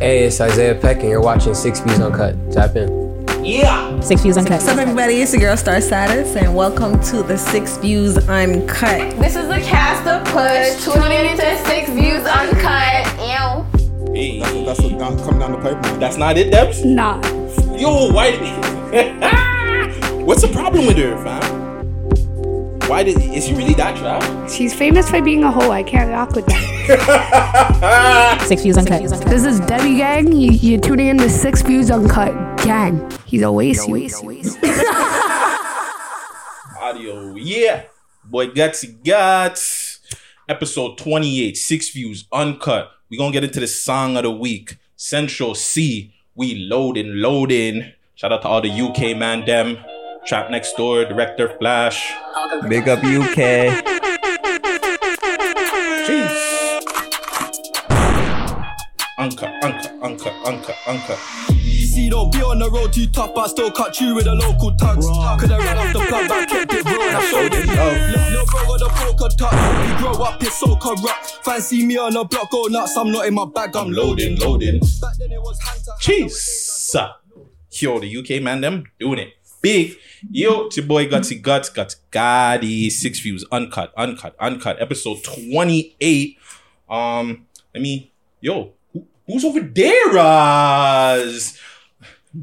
Hey, it's Isaiah Peck, and you're watching Six Views Uncut. Tap in. Yeah. Six Views Uncut. What's up, everybody? It's your girl Star Status, and welcome to the Six Views Uncut. This is the cast of Push, tuning into Six Views Uncut. Ew. Hey, That's what down, coming down the pipe. that's not it, Debs? Nah. Yo, why did What's the problem with her, fam? Why did is she really that trap? She's famous for being a hoe. I can't rock with that. Six Views Uncut. This is Debbie Gang. You, you're tuning in to Six Views Uncut. Gang. He's a waste. Audio, yeah. Boy, Gutsy Guts. Episode 28, Six Views Uncut. we gonna get into the song of the week. Central C. We loading, loading. Shout out to all the UK man them. Trap next door, director Flash. Big up UK. Jeez. Uncut, uncut, uncut, uncut, uncut. See, don't be on the road too tough, but I still cut you with the local tugs. Could I ran off the plug, but I kept it real. and I showed it love. Little bro got the poker tuck. You grow up, it's so corrupt. Fancy me on the block, go nuts. I'm not in my bag, I'm I'm loading, loading. Back then it was hand to hand. Jeez. Yo, the UK man, them doing it big. Yo, it's your boy Gutsy Guts, Guts Gotti, six views, uncut, uncut, uncut, episode 28. Um, I mean, yo, who, who's over there, Raz?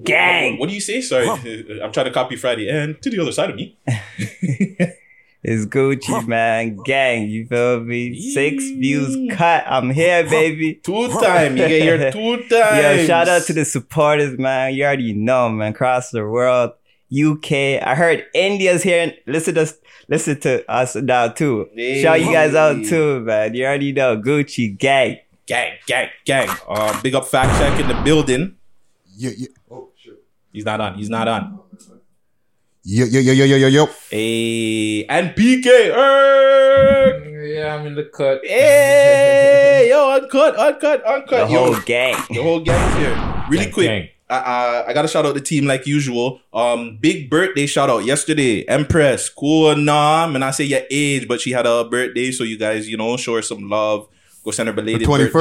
Gang. What do you say? Sorry, I'm trying to copy Friday and to the other side of me. It's Gucci, man. Gang, you feel me? Six views cut. I'm here, baby. Two time, you get here two times. Yo, shout out to the supporters, man. You already know, man. Across the world. UK. I heard India's here. Listen to listen to us now too. Shout you guys out too, man. You already know. Gucci gang. gang, gang, gang. Uh, big up fact check in the building. Yeah, yeah. Oh, shit. He's not on. He's not on. Yo, yo, yo, yo, yo, yo, yo. Hey, and PK. Erk. Yeah, I'm in the cut. Hey, yo, uncut, uncut, uncut. The yo, whole gang. the whole gang's here. Really Gang, quick. gang. I, I, I gotta shout out the team like usual. Um, big birthday shout out yesterday. Empress, cool nah. And I say your age, but she had a birthday, so you guys, you know, show her some love. Go send her belated The 21st.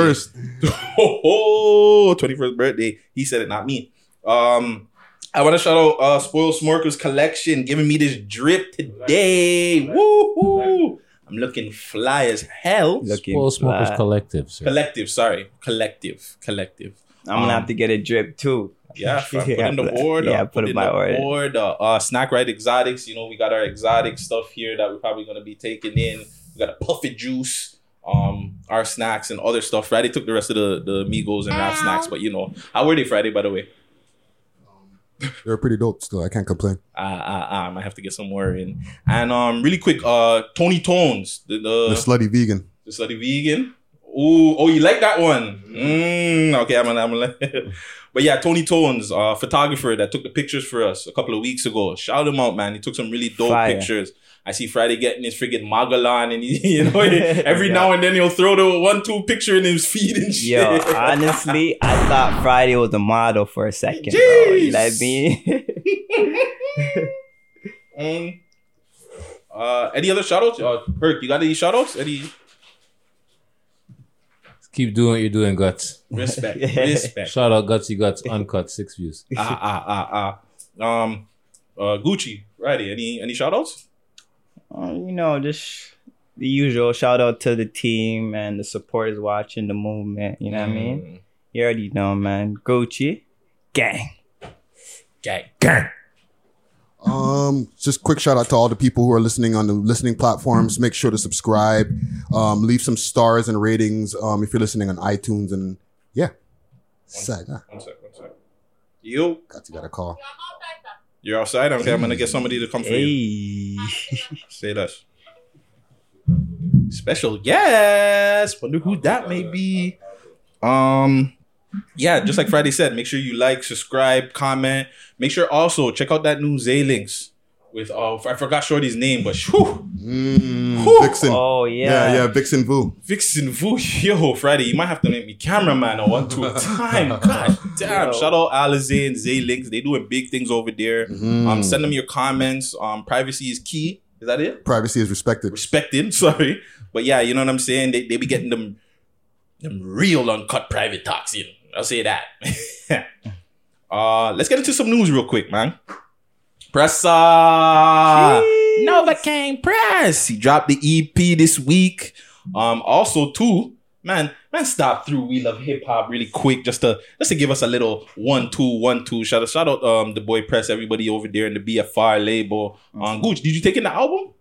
birthday. Oh, 21st birthday. He said it, not me. Um, I want to shout out uh, Spoiled Smorkers Collection giving me this drip today. Woohoo! I'm looking fly as hell. Looking Well, Smokers. Collective, sir. Collective, sorry. Collective. Collective. I'm gonna Um, have to get a drip too. Yeah, fam, put Yeah, in the put- order. yeah, put in my the order. order. Uh, Snack Right Exotics. You know, we got our exotic stuff here that we're probably going to be taking in. We got a Puffy Juice, um, our snacks and other stuff. Friday took the rest of the, the Migos and rap snacks, but you know, how were they Friday, by the way? They're pretty dope still. I can't complain. Ah, ah, ah, I might have to get some more in. And um, really quick, uh, Tony Tones, the, the, The slutty vegan. the slutty vegan. Ooh, oh, you like that one? Mm, okay, I'm gonna, I'm gonna. but yeah, Tony Tones, uh, photographer that took the pictures for us a couple of weeks ago. Shout him out, man. He took some really dope Fire. pictures. I see Friday getting his friggin' Magellan, and he, you know, every now and then he'll throw the one-two picture in his feed and shit. Yo, honestly, I thought Friday was a model for a second, bro. You Jeez. know what I mean? Um, uh, any other shoutouts? Uh, Herc, you got any shoutouts? Any Keep doing what you're doing, Guts. respect? respect. Shout out Gutsy Guts, Uncut, six views. ah ah ah ah. Um, uh, Gucci, righty. Any any shoutouts? Uh, you know, just the usual shout out to the team and the supporters watching the movement. You know what I mean? You already know, man. Gucci, gang. gang. Gang. Um, just quick shout out to all the people who are listening on the listening platforms. Make sure to subscribe. Um, leave some stars and ratings. Um, if you're listening on iTunes and yeah. Sad. Huh? One sec, one sec. You, Got you got a call. you're outside. Okay, I'm gonna get somebody to come for you. Hey. Say less. Special guest. Wonder who that may be. Um, yeah, just like Friday said, make sure you like, subscribe, comment. Make sure also check out that new Zay links with uh, I forgot Shorty's name, but whew, Mm, Whew. Vixen. Oh yeah, yeah. yeah, Vixen Vu. Vixen Vu. Yo, Friday, you might have to make me cameraman on one two time. God damn. Shout out Alizé and Zay links. They doing big things over there. Mm-hmm. Um, send them your comments. Um, privacy is key. Is that it? Privacy is respected. respected. Sorry, but yeah, you know what I'm saying. They they be getting them them real uncut private talks in. I'll say that. uh, let's get into some news real quick, man. Pressa Novocaine Press. He dropped the EP this week. Um, also too, man, man, stop through We Love Hip Hop really quick just to just to give us a little one two one two. Shout out, shout out, um, the boy Press, everybody over there in the BFR label. Um, Gooch, did you take in the album?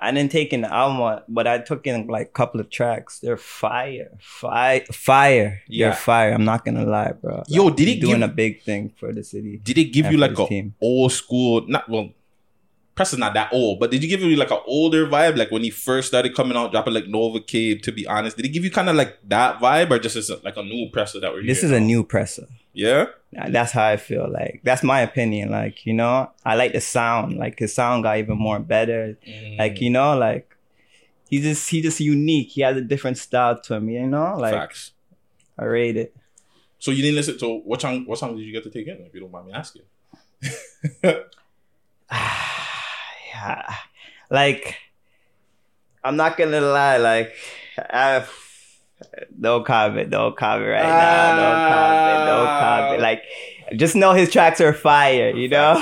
I didn't take in the album, but I took in like a couple of tracks. They're fire, fire, fire. Yeah. They're fire. I'm not gonna lie, bro. Yo, Like, did it doing give- a big thing for the city? Did it give you like a team. old school? Not well. Press is not that old, but did you give you like an older vibe? Like when he first started coming out, dropping like Nova Cave. To be honest, did it give you kind of like that vibe, or just as like a new presser that we're This is a new presser. yeah. That's how I feel. Like that's my opinion. Like you know, I like the sound. Like his sound got even more better. Mm. Like you know, like he just he just unique. He has a different style to him. You know, like Facts. I rate it. So you didn't listen to what song? What song did you get to take in? If you don't mind me asking. yeah, like I'm not gonna lie, like I don't comment, don't comment right now, don't comment, don't comment. Like just know his tracks are fire, you know.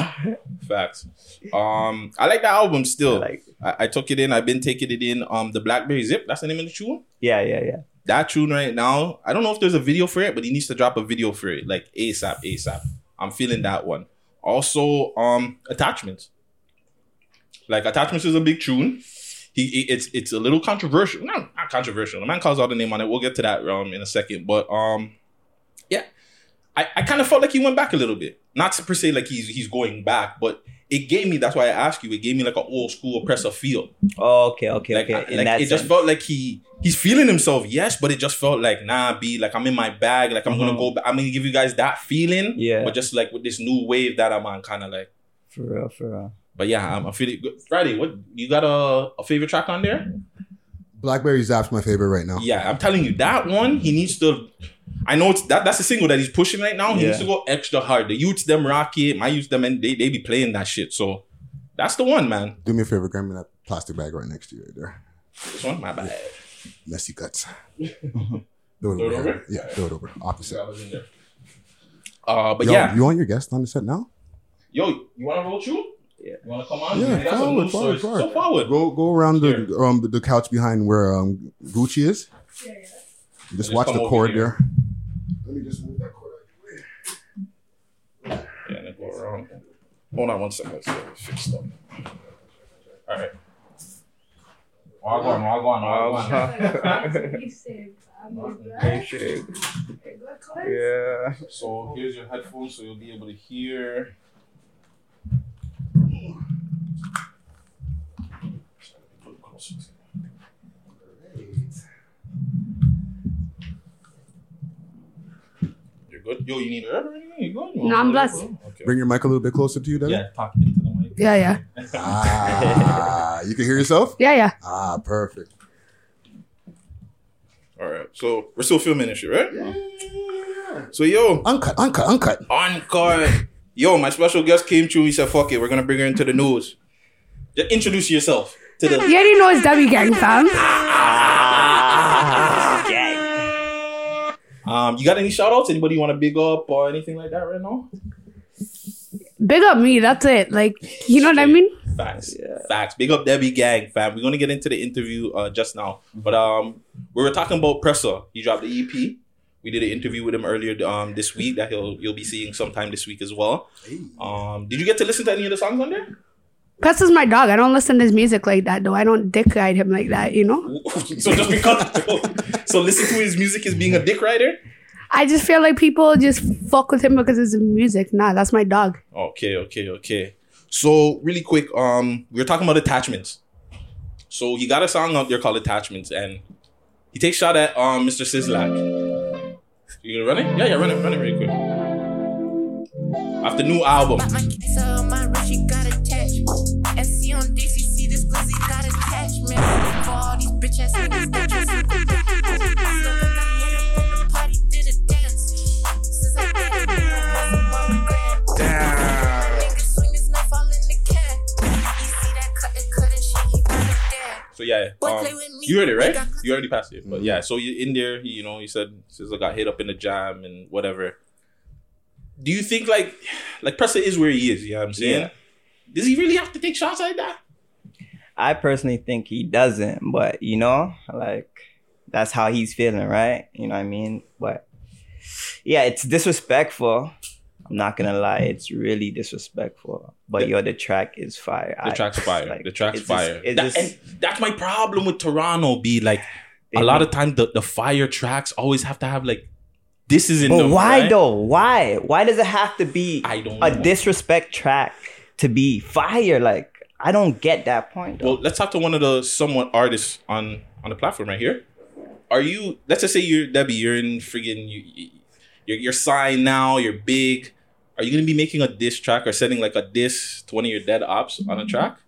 Facts. Um, I like that album still. Like- I, I took it in. I've been taking it in. Um, the Blackberry Zip. That's the name of the tune. Yeah, yeah, yeah. that tune right now, I don't know if there's a video for it, but he needs to drop a video for it, like ASAP, ASAP. I'm feeling that one. Also, um, attachments. Like attachments is a big tune. He, it's it's a little controversial. Not, not controversial. The man calls out the name on it. We'll get to that um in a second. But um, yeah, I, I kind of felt like he went back a little bit. Not to per se like he's he's going back, but it gave me. That's why I asked you. It gave me like an old school oppressor feel. Oh, okay, okay, Like, okay. I- like it just felt like he he's feeling himself, yes, but it just felt like nah, be like I'm in my bag, like I'm gonna Mhm. go. Back. I'm gonna give you guys that feeling, Yeah. But just like with this new wave that I'm on, kind of like. for real, for real. But yeah, I'm, I'm feeling good. Friday, what you got a, a favorite track on there? Blackberry Zap's my favorite right now. Yeah, I'm telling you that one. He needs to. I know it's that that's the single that he's pushing right now. He Yeah. needs to go extra hard. The youths them rock it. My youths them and they they be playing that shit. So that's the one, man. Do me a favor, grab me that plastic bag right next to you right there. This one, my bad. Messy guts. throw it Throw it over. over? Yeah, throw it over. Opposite. Uh, but Yo, yeah, you want your guest on the set now? yo, you want to roll through? Yeah. You want to come on? Yeah, We forward, forward, forward. So forward. Go go around the um the couch behind where um Gucci is. Yeah, Just Just watch the cord there. Let me just move that cord out of the way. Yeah, and then go around. Hold on one second. Let's get it fixed up. All right. Wagwan, wagwan, wagwan. Yeah. So here's your headphones, so you'll be able to hear. You're good. Yo, you need herb or anything? You good? You want No, I'm herb? blessed. Okay. Bring your mic a little bit closer to you, Devin. Yeah, talk into the mic. Yeah, yeah. Ah, you can hear yourself? Yeah, yeah. Ah, perfect. All right. So we're still filming this shit, right? So yo, Uncut, uncut, uncut. Encore. Yo, my special guest came through. He said, "Fuck it, we're gonna bring her into the news." Just introduce yourself to the. You already know it's W Gang, fam. Um, you got any shout outs? Anybody you want to big up or anything like that right now? Big up me, that's it. Like, you know what I mean? Facts, facts. Big up Debbie Gang, fam. We're gonna get into the interview uh, just now, but um, we were talking about Presser. He dropped the EP. We did an interview with him earlier um this week that he'll you'll be seeing sometime this week as well. Um, did you get to listen to any of the songs on there? Press is my dog. I don't listen to his music like that, though. I don't dick ride him like that, you know? so just because so listen to his music as being a dick rider. I just feel like people just fuck with him because of his music. Nah, that's my dog. Okay, okay, okay. So really quick, um, we were talking about attachments. So he got a song out there called Attachments, and he takes shot at um Mr. Sislak. You gonna run it? Yeah, yeah, run it, run it really quick. After new album. Attachment. For all these bitch ass niggas that just in the party did a dance. Since I got it, Niggas swing this knife all in the can. You see that cut, it cut and shit, he run it down. So yeah. Um, you heard it, right? You already passed it. But yeah, so you in there, he, you know, he said Sizzle got hit up in the jam and whatever. Do you think like like Pressa is where he is, you know what I'm saying? Yeah. Does he really have to take shots like that? I personally think he doesn't, but you know, like that's how he's feeling, right? You know what I mean? But yeah, it's disrespectful. I'm not gonna lie, it's really disrespectful. But yo, the track is fire. The I- track's fire. like, the track's just- fire. it's That- just- and that's my problem with Toronto. Be like a lot of time the, the fire tracks always have to have like this is in but them, why right? though? Why? Why does it have to be I don't a know. disrespect track to be fire? Like I don't get that point. Though. Well, let's talk to one of the somewhat artists on on the platform right here. Are you? Let's just say you're Debbie. You're in friggin' you, you- you're you're signed now. You're big. Are you gonna be making a diss track or sending like a diss to one of your dead ops on a track?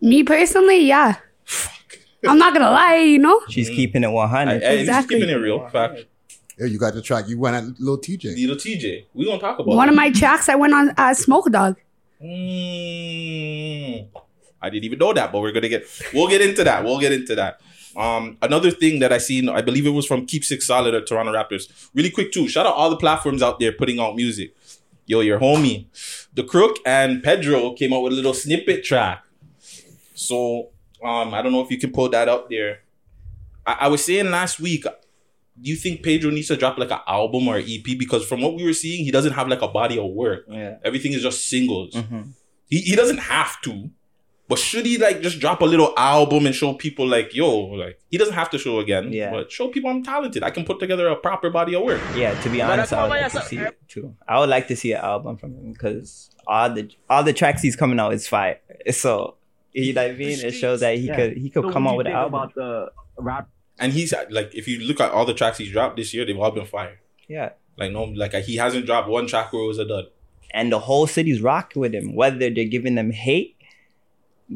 Me personally, yeah. Fuck. I'm not gonna lie, you know. She's keeping it 100. I, I, Exactly. Keeping it real. Fact. Yeah, you got the track. You went at Little TJ. Little TJ. We gonna talk about One it. of my tracks I went on uh, Smoke Dawg. Mm, I didn't even know that, but we're gonna get we'll get into that. We'll get into that. Um, another thing that I seen, I believe it was from Keep Six Solid or Toronto Raptors. Really quick too. Shout out all the platforms out there putting out music. Yo, your homie, the Crook and Pedro came out with a little snippet track. So um, I don't know if you can pull that up there. I, I was saying last week. Do you think Pedro needs to drop like an album or an EP? Because from what we were seeing, he doesn't have like a body of work. Yeah. Everything is just singles. Mhm. He, he doesn't have to, but should he like just drop a little album and show people like, yo, like he doesn't have to show again, Yeah. but show people I'm talented. I can put together a proper body of work. Yeah, to be honest, I would like to see it too. I would like to see an album from him because all the all the tracks he's coming out is fire. So you know what I mean? It shows that he could he could come out with an album. About the rap. And he's like, if you look at all the tracks he's dropped this year, they've all been fire. Yeah. Like no, like he hasn't dropped one track where it was a dud. and the whole city's rocking with him. Whether they're giving them hate,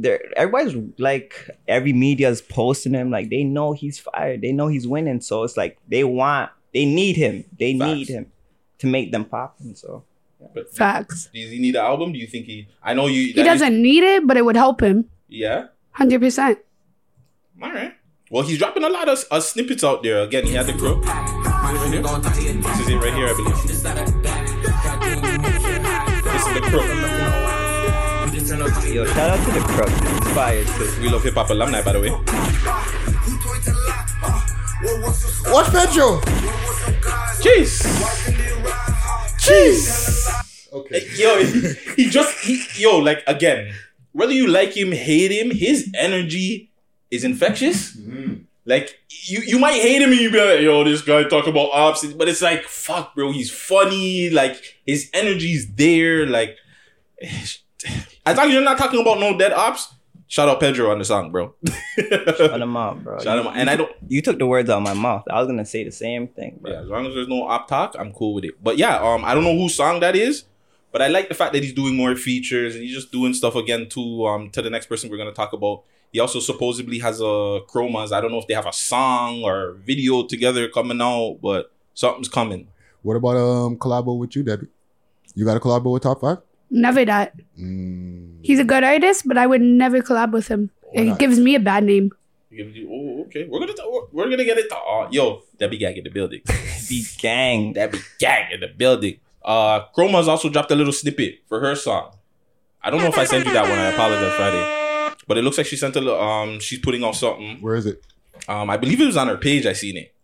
they're everybody's like every media's posting him. Like they know he's fired. They know he's winning. So it's like they want, they need him. They need him to make them popping. So But Facts. does he need an album? Do you think he? I know you. He doesn't need it, but it would help him. yeah. Hundred percent. All right. Well, he's dropping a lot of uh, snippets out there. Again, he had the crook. This is it right here, I believe. This is the crook. Yo, shout out to the crook. He's fired too. We love hip hop alumni, by the way. Watch Pedro. Jeez. Jeez. Okay. Yo, he, he just he, yo like again. Whether you like him, hate him, his energy is infectious. Mm-hmm. Like you, you might hate him and you be like, yo, this guy talk about ops, but it's like, fuck, bro, he's funny. Like his energy's there. Like as long as you're not talking about no dead ops, shout out Pedro on the song, bro. Shout him out, bro. Shout him out. And I don't. You took the words out of my mouth. I was gonna say the same thing, bro. Yeah, as long as there's no op talk, I'm cool with it. But yeah, um, I don't know whose song that is, but I like the fact that he's doing more features and he's just doing stuff again too. Um, to the next person we're gonna talk about. He also supposedly has a chromas. I don't know if they have a song or video together coming out, but something's coming. What about um collabo with you, Debbie? You got a collabo with Top Five? Never that. Mm, He's a good artist, but I would never collab with him. Why It not? gives me a bad name. Oh, okay. We're gonna we're- we're gonna get it. To, uh, yo, Debbie Gang in the building. Be gang. Debbie Gang in the building. Uh, Chroma's also dropped a little snippet for her song. I don't know if I sent you that one. I apologize, Friday. But it looks like she sent a little. Um, she's putting out something. where is it? Um, I believe it was on her page. I seen it.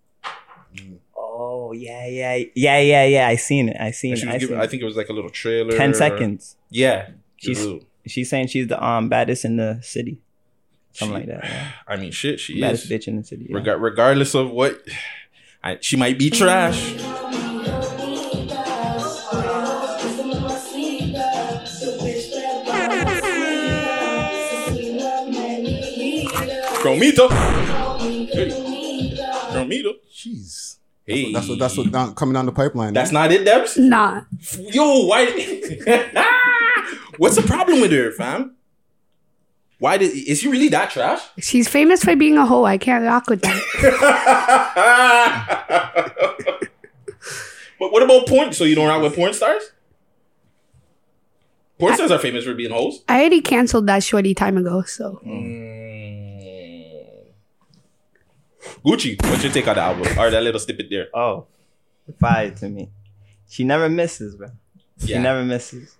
Oh yeah, yeah, yeah, yeah, yeah. I seen it. I seen she it. was I, giving, seen I think it was like a little trailer. Ten seconds. Yeah. She's Little- she's saying she's the um baddest in the city, something like that. Yeah. I mean, shit. She Baddest is. bitch in the city. Yeah. Rega- regardless of what, I, she might be trash. Chromito. Hey. Chromito. Jeez. Hey. That's what that's what down, coming down the pipeline. That's not it, Debs? Nah. Yo, why? What's the problem with her, fam? Why did is she really that trash? She's famous for being a hoe. I can't rock with that. But what about porn? So you don't rock with porn stars? Porn stars are famous for being hoes. I already canceled that shorty time ago, so Mm. Gucci, what's your take on the album? Or that little snippet there? Oh, fire to me. She never misses, bro. She Yeah. never misses.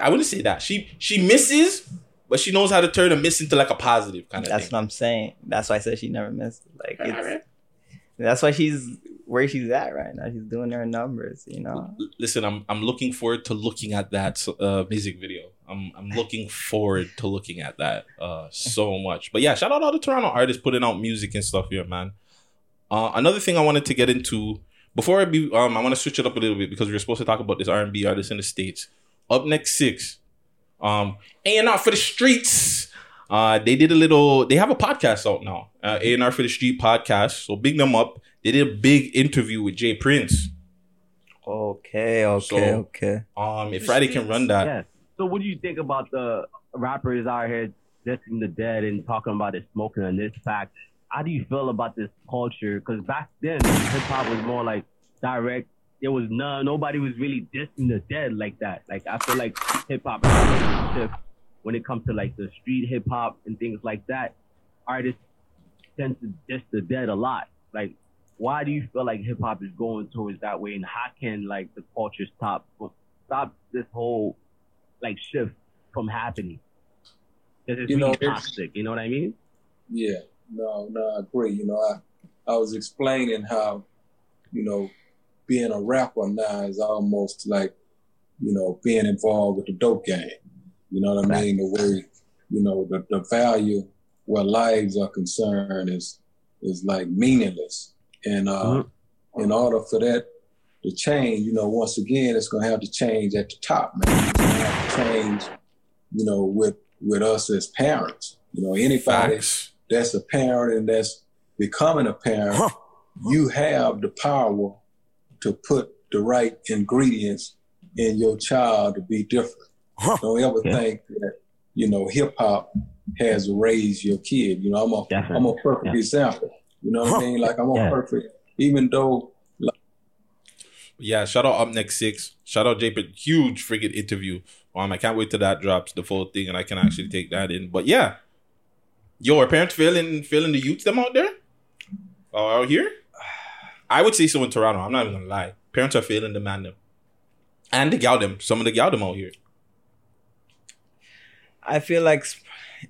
I wouldn't say that. She she misses, but she knows how to turn a miss into like a positive kind of thing. That's thing. what I'm saying. That's why I said she never misses. Like it's, that's why she's where she's at right now. She's doing her numbers, you know. Listen, I'm I'm looking forward to looking at that uh, music video. I'm I'm looking forward to looking at that uh, so much. But yeah, shout out all the Toronto artists putting out music and stuff here, man. Uh, another thing I wanted to get into before I be um I want to switch it up a little bit because we are supposed to talk about this R and B artist in the states. Up next six, um A and R for the streets. Uh, they did a little. They have a podcast out now. Uh, A and R for the Street podcast. So big them up. They did a big interview with Jay Prince. Okay, okay, So, okay. Um, if Friday can run that, Yeah. So what do you think about the rappers out here dissing the dead and talking about it smoking and this fact? How do you feel about this culture? Because back then hip hop was more like direct. There was none. Nobody was really dissing the dead like that. Like I feel like hip hop shift when it comes to like the street hip hop and things like that. Artists tend to diss the dead a lot. Like, why do you feel like hip hop is going towards that way, and how can like the culture stop stop this whole like shift from happening? Because it's You know, really it's- toxic. You know what I mean? Yeah, no, no, I agree. You know, I, I was explaining how, you know, being a rapper now is almost like, you know, being involved with the dope game. You know what I mean? The way, you know, the, the value where lives are concerned is is like meaningless. And uh, in order for that to change, you know, once again, it's gonna have to change at the top, man. It's gonna have to change, you know, with with us as parents. You know, anybody that's a parent and that's becoming a parent, you have the power to put the right ingredients in your child to be different. Don't ever think that, you know, hip hop has raised your kid. You know, I'm a am a perfect Yeah. example. You know what I mean? Like I'm a Yeah. perfect even though yeah. Shout out up next six. Shout out Jay Huge friggin' interview. Um, I can't wait till that drops the full thing and I can actually take that in. But yeah, yo, are parents feeling feeling the youth them out there? Uh, out here? I would say so in Toronto. I'm not even gonna lie. Parents are feeling the man them. And the gal them. Some of the gal them out here. I feel like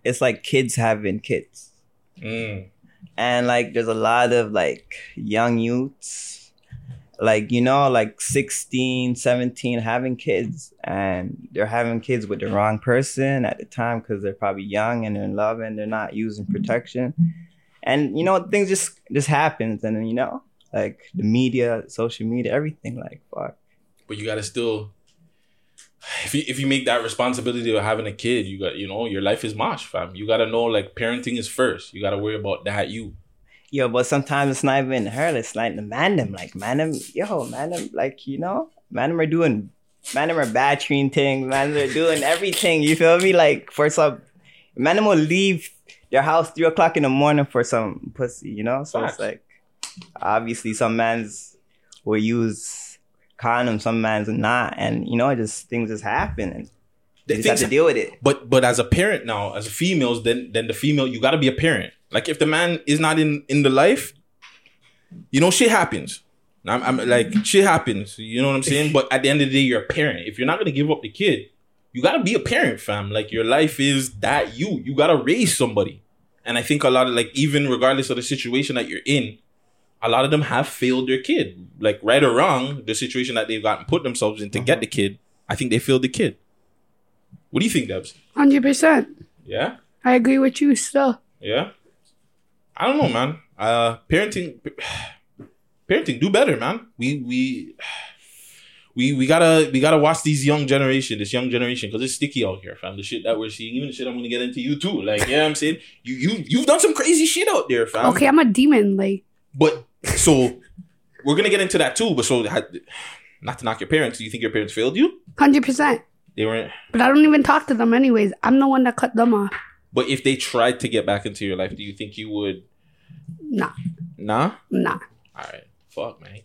it's like kids having kids. Mm. And like there's a lot of like young youths, like, you know, like 16, 17 having kids. And they're having kids with the wrong person at the time because they're probably young and they're in love and they're not using protection. And you know, things just just happens and then you know, like the media, social media, everything, like fuck. But you gotta still if you if you make that responsibility of having a kid, you got you know, your life is mosh, fam. You gotta know like parenting is first. You gotta worry about that you. Yo, but sometimes it's not even her. It's like the man them, like man them, yo, man them, like you know, man them are doing, man them are battering things, man them are doing everything. You feel me? Like for some, man them will leave their house three o'clock in the morning for some pussy, you know. So it's like, obviously, some mans will use condoms, some mans will not, and you know, just things just happen, and they just have to deal with it. But but as a parent now, as a females, then then the female, you gotta be a parent. Like if the man is not in in the life, you know, shit happens. I'm, I'm like shit happens. You know what I'm saying? But at the end of the day, you're a parent. If you're not gonna give up the kid, you gotta be a parent, fam. Like your life is that you. You gotta raise somebody. And I think a lot of like even regardless of the situation that you're in, a lot of them have failed their kid. Like right or wrong, the situation that they've gotten put themselves in to get the kid, I think they failed the kid. What do you think, Debs? Hundred percent. Yeah, I agree with you. Still, yeah. I don't know, man. Uh, parenting, parenting, do better, man. We we we we gotta we gotta watch these young generation, this young generation, because it's sticky out here, fam. The shit that we're seeing, even the shit I'm gonna get into you too. Like, yeah, I'm saying you you you've done some crazy shit out there, fam. okay, I'm a demon. Like, But so we're gonna get into that too. But so not to knock your parents. Do you think your parents failed you? hundred percent. They weren't. But I don't even talk to them anyways. I'm the one that cut them off. But if they tried to get back into your life, do you think you would? Nah, Nah. nah. All right. Fuck, man.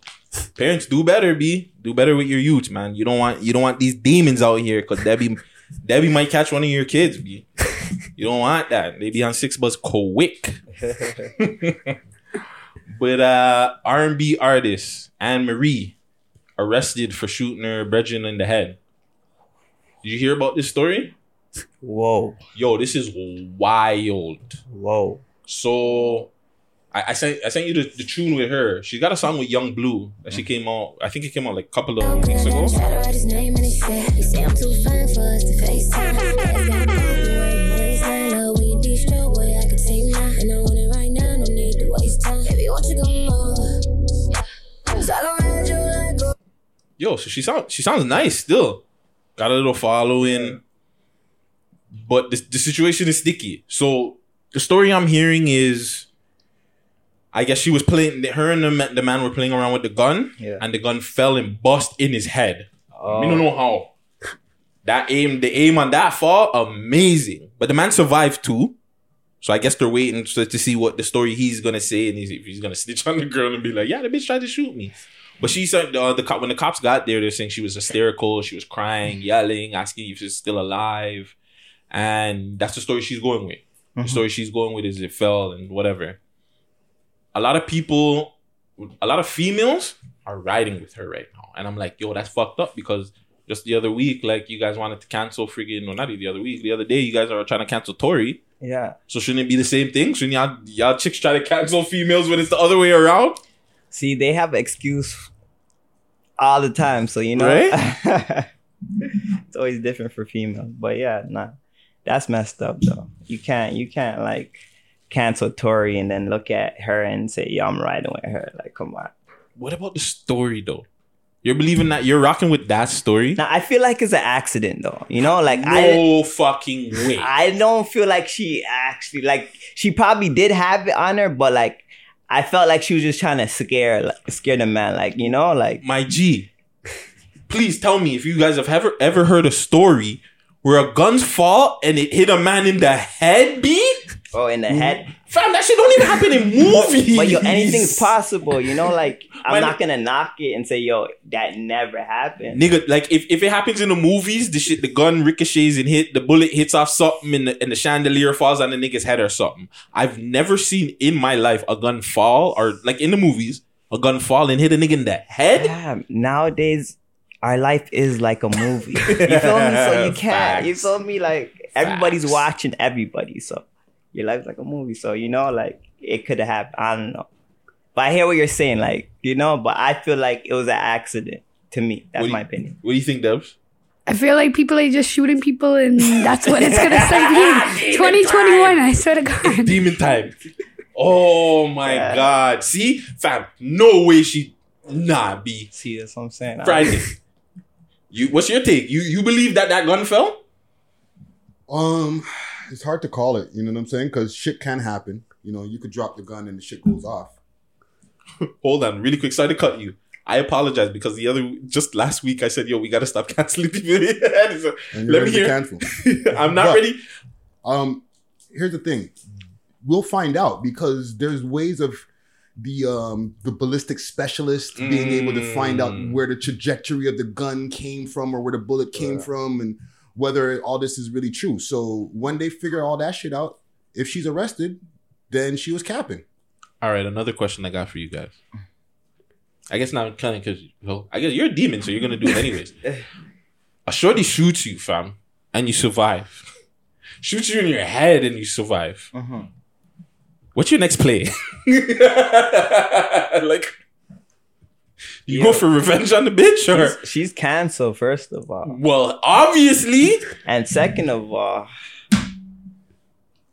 Parents, do better, b. Do better with your youth, man. You don't want you don't want these demons out here, cause Debbie Debbie might catch one of your kids, b. You don't want that. They be on six bus quick. But uh, R&B artist Ann Marie arrested for shooting her brethren in the head. Did you hear about this story? Whoa. Yo, this is wild. Whoa. So I, I sent I sent you the, the tune with her. She got a song with Young Blue that she mm. came out. I think it came out like a couple of weeks ago. Try to write his name and he said, he say I'm too fine for us to FaceTime. Ass got a bump away, waistline low. When you de-stroke, boy, I can take mine. And I want it right now, no need to waste time. Baby, what you going on? So I can ride you like a Yo, so she sounds she sounds nice still. Got a little following. But the, the situation is sticky. So the story I'm hearing is I guess she was playing her and the man, the man were playing around with the gun Yeah. and the gun fell and bust in his head. Oh. We don't know how. That aim, the aim on that fall, amazing. But the man survived too. So I guess they're waiting to, to see what the story he's gonna say and he's, if he's gonna snitch on the girl and be like, "Yeah, the bitch tried to shoot me." But she said uh, the cop when the cops got there, they're saying she was hysterical, she was crying, yelling, asking if she's still alive, and that's the story she's going with. The mm-hmm. story she's going with is it fell and whatever. A lot of people, a lot of females are riding with her right now, and I'm like, yo, that's fucked up because just the other week, like you guys wanted to cancel friggin' no, not the other week, the other day, you guys are trying to cancel Tory. Yeah. So shouldn't it be the same thing? Shouldn't y'all, y'all chicks try to cancel females when it's the other way around? See, they have excuse all the time, so you know. right? it's always different for females, but yeah, nah, that's messed up though. You can't, you can't like cancel Tory and then look at her and say, "Yo, I'm riding with her." Like, come on. What about the story though? You're believing that you're rocking with that story? Now I feel like it's an accident though. You know, like no I fucking way. I don't feel like she actually like she probably did have it on her, but like I felt like she was just trying to scare like, scare the man, like you know, like My G, please tell me if you guys have ever ever heard a story where a gun's fall and it hit a man in the head, B? oh in the head. Fam, that shit don't even happen in movies. But yo, anything's possible, you know. Like I'm Man- not gonna knock it and say, yo, that never happened. Nigga, like if, if it happens in the movies, the shit, the gun ricochets and hit, the bullet hits off something and the, and the chandelier falls on the nigga's head or something. I've never seen in my life a gun fall or like in the movies, a gun fall and hit a nigga in the head. Damn, nowadays our life is like a movie. You feel me? So you can't. You feel me? Like everybody's Facts. watching everybody. So your life's like a movie. So you know, like it could have happened. I don't know. But I hear what you're saying, like you know. But I feel like it was an accident to me. That's What do my opinion. What do you think, Debs? I feel like people are just shooting people, and that's what it's gonna start being. 2021, I swear to God. Demon time. Oh my Yeah. god. See? Fam, no way she nah be. See, that's what I'm saying. Friday. You what's your take? You you believe that that gun fell? Um, it's hard to call it. You know what I'm saying? Because shit can happen. You know, you could drop the gun and the shit goes off. Hold on, really quick. Sorry to cut you. I apologize because the other just last week I said, "Yo, we gotta stop canceling people." Let me hear. cancel. I'm not But- ready. Um, here's the thing. We'll find out because there's ways of the um the ballistic specialist being able to find out Mm. where the trajectory of the gun came from or where the bullet came from and whether all this is really true. So when they figure all that shit out, if she's arrested, then she was capping. All right, another question I got for you guys. I guess not kind of because well, I guess you're a demon, so you're gonna do it anyways. a shorty shoots you, fam, and you survive. shoots you in your head and you survive. Mhm. What's your next play? like, you Yo. go for revenge on the bitch, or She's, she's canceled, first of all. well, obviously. And second of all,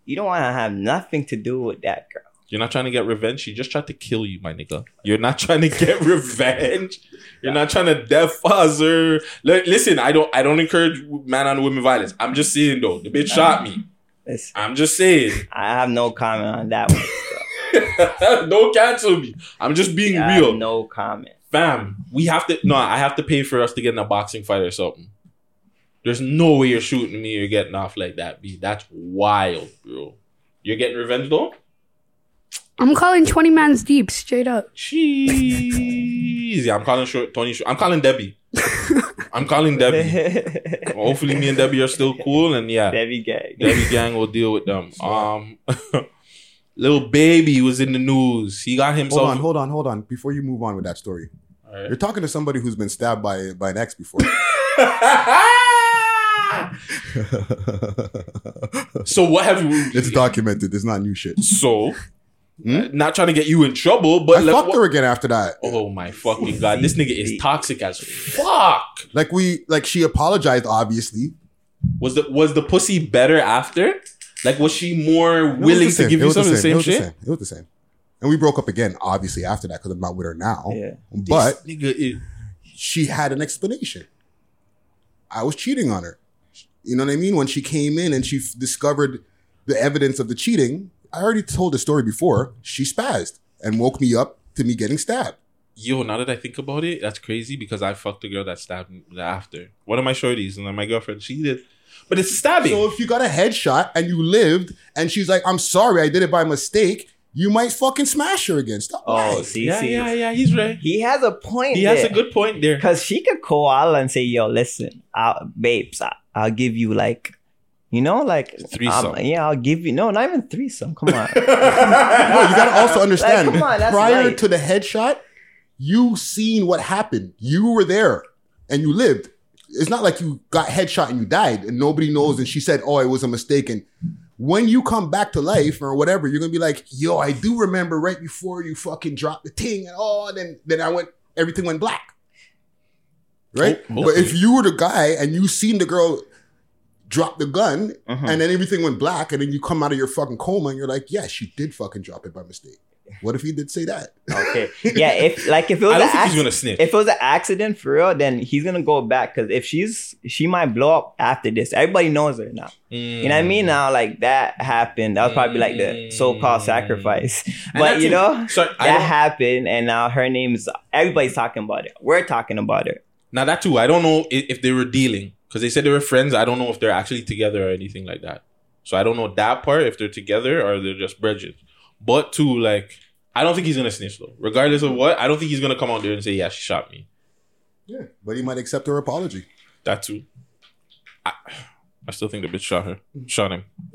you don't want to have nothing to do with that girl. You're not trying to get revenge. She just tried to kill you, my nigga. You're not trying to get revenge. You're not trying to death her. Li- Listen, I don't. I don't encourage man on women violence. I'm just saying though, the bitch shot me. Listen, I'm just saying. I have no comment on that one. don't cancel me. I'm just being I real, no comment. fam. We have to. No, I have to pay for us to get in a boxing fight or something. There's no way you're shooting me or getting off like that, B. That's wild, bro. You're getting revenge though. I'm calling 20 man's deep, straight up. Jeez. Yeah, I'm calling short Tony. Short. I'm calling Debbie. I'm calling Debbie. Hopefully, me and Debbie are still cool, and yeah, Debbie gay. Debbie gang will deal with them. Um, Lil Baby was in the news. He got himself. Hold on, hold on, hold on. Before you move on with that story, Alright. you're talking to somebody who's been stabbed by by an ex before. so what have you? it's documented. It's not new shit. So, Hmm? Uh, not trying to get you in trouble, but I like, fucked what- her again after that. Oh my fucking god! This nigga is toxic as fuck. Like we, like she apologized. Obviously, Was the was the pussy better after? Like, was she more It was the willing to give you was some of the same It was shit? the same. It was the same. And we broke up again, obviously after that, because I'm not with her now. Yeah. But This nigga is she had an explanation. I was cheating on her. You know what I mean? When she came in and she f- discovered the evidence of the cheating, I already told the story before. She spazzed and woke me up to me getting stabbed. Yo, now that I think about it, that's crazy because I fucked a girl that stabbed me after. One of my shorties and then my girlfriend, she did. But it's stabbing. So if you got a headshot and you lived, and she's like, "I'm sorry, I did it by mistake," you might fucking smash her again. Stop. Oh, lying. see, yeah, see. yeah, yeah, he's right. He has a point. He has a good point there. Cause she could call Allah and say, "Yo, listen, I'll, babes, I'll give you like, you know, like Threesome. um, yeah, I'll give you no, not even threesome. Come on, no, you gotta also understand. Like, come on, that's prior right. to the headshot, you seen what happened. You were there and you lived. It's not like you got headshot and you died and nobody knows. And she said, "Oh, it was a mistake." And when you come back to life or whatever, you're gonna be like, "Yo, I do remember right before you fucking dropped the thing." And oh, then then I went, everything went black. Right? Ho- but if you were the guy and you seen the girl drop the gun Mhm. and then everything went black and then you come out of your fucking coma and you're like, yeah, she did fucking drop it by mistake. What if he did say that? okay, yeah. If like if it was I don't an think he's gonna snitch. if it was an accident for real, then he's gonna go back. Cause if she's she might blow up after this. Everybody knows her now. You know what I Mm. mean? Now like that happened. That was probably like the so-called sacrifice. And But you it. know So, that happened, and now her name's everybody's talking about it. We're talking about it. Now that too, I don't know if, if they were dealing because they said they were friends. I don't know if they're actually together or anything like that. So I don't know that part if they're together or they're just bridges. But too, like, I don't think he's gonna snitch though. Regardless of what, I don't think he's gonna come out there and say, "Yeah, she shot me." Yeah, but he might accept her apology. That too. I, I still think the bitch shot her, shot him,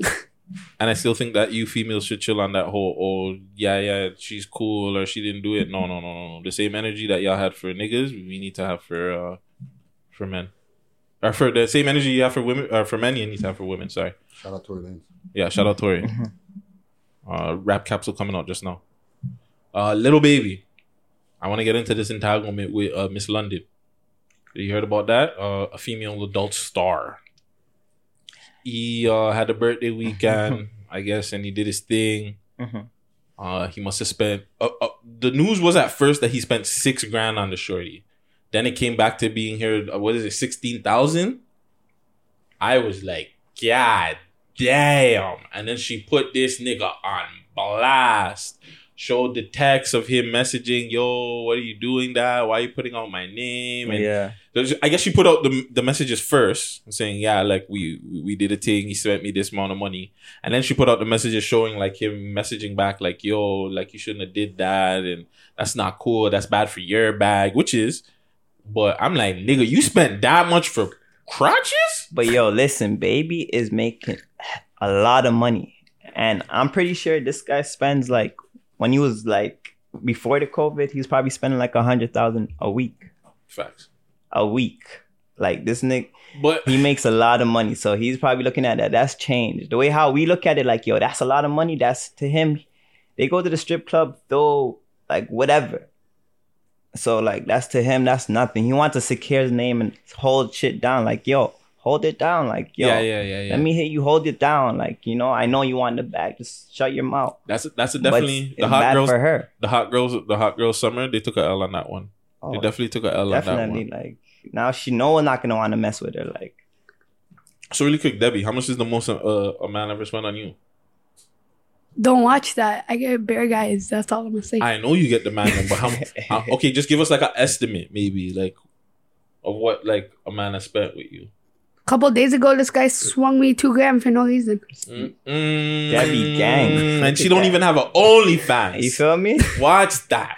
and I still think that you females should chill on that whole, oh yeah, yeah, she's cool or she didn't do it. No, no, no, no, no. The same energy that y'all had for niggas, we need to have for uh for men, or for the same energy you have for women, or for men, and you need to have for women. Sorry. Shout out Tory Lanez. Yeah, shout out Tory. Uh, rap capsule coming out just now. Uh, Lil Baby. I want to get into this entanglement with uh, Miss London. You heard about that? Uh, a female adult star. He uh, had a birthday weekend, I guess, and he did his thing. Mhm. Uh, he must have spent. Uh, uh, the news was at first that he spent six grand on the shorty. Then it came back to being here. Uh, what is it? Sixteen thousand. I was like, God damn! And then she put this nigga on blast. Showed the text of him messaging, "Yo, what are you doing? That? Why are you putting out my name?" And Yeah. I guess she put out the, the messages first, saying, "Yeah, like we we did a thing. He sent me this amount of money," and then she put out the messages showing like him messaging back, like, "Yo, like you shouldn't have did that, and that's not cool. That's bad for your bag," which is. But I'm like, nigga, you spent that much for crotches? But yo, listen, baby is making a lot of money. And I'm pretty sure this guy spends like when he was like before the COVID, he was probably spending like a hundred thousand a week. Facts. A week. Like this nigga But he makes a lot of money. So he's probably looking at that. That's changed. The way how we look at it, like, yo, that's a lot of money. That's to him. They go to the strip club, though, like whatever. So like that's to him, that's nothing. He wants to secure his name and hold shit down. Like, yo, hold it down. Like, yo, Yeah, yeah, yeah, yeah. let me hit you, hold it down. Like, you know, I know you want the bag. Just shut your mouth. That's a, that's a definitely the hot girls. for her. The hot girls, the hot girls summer. They took a L on that one. they Oh, definitely took a L on that one. Definitely, one. like now she no one not gonna want to mess with her. Like, So really quick, Debbie, how much is the most uh, a man ever spent on you? Don't watch that. I get bare guys. That's all I'm gonna say. I know you get the man, number, but how? how- okay, just give us like an estimate, maybe like of what like a man has spent with you. A couple days ago, this guy swung me two grand for no reason. Mm, Debbie gang. and she don't even have an OnlyFans. you feel me? Watch that.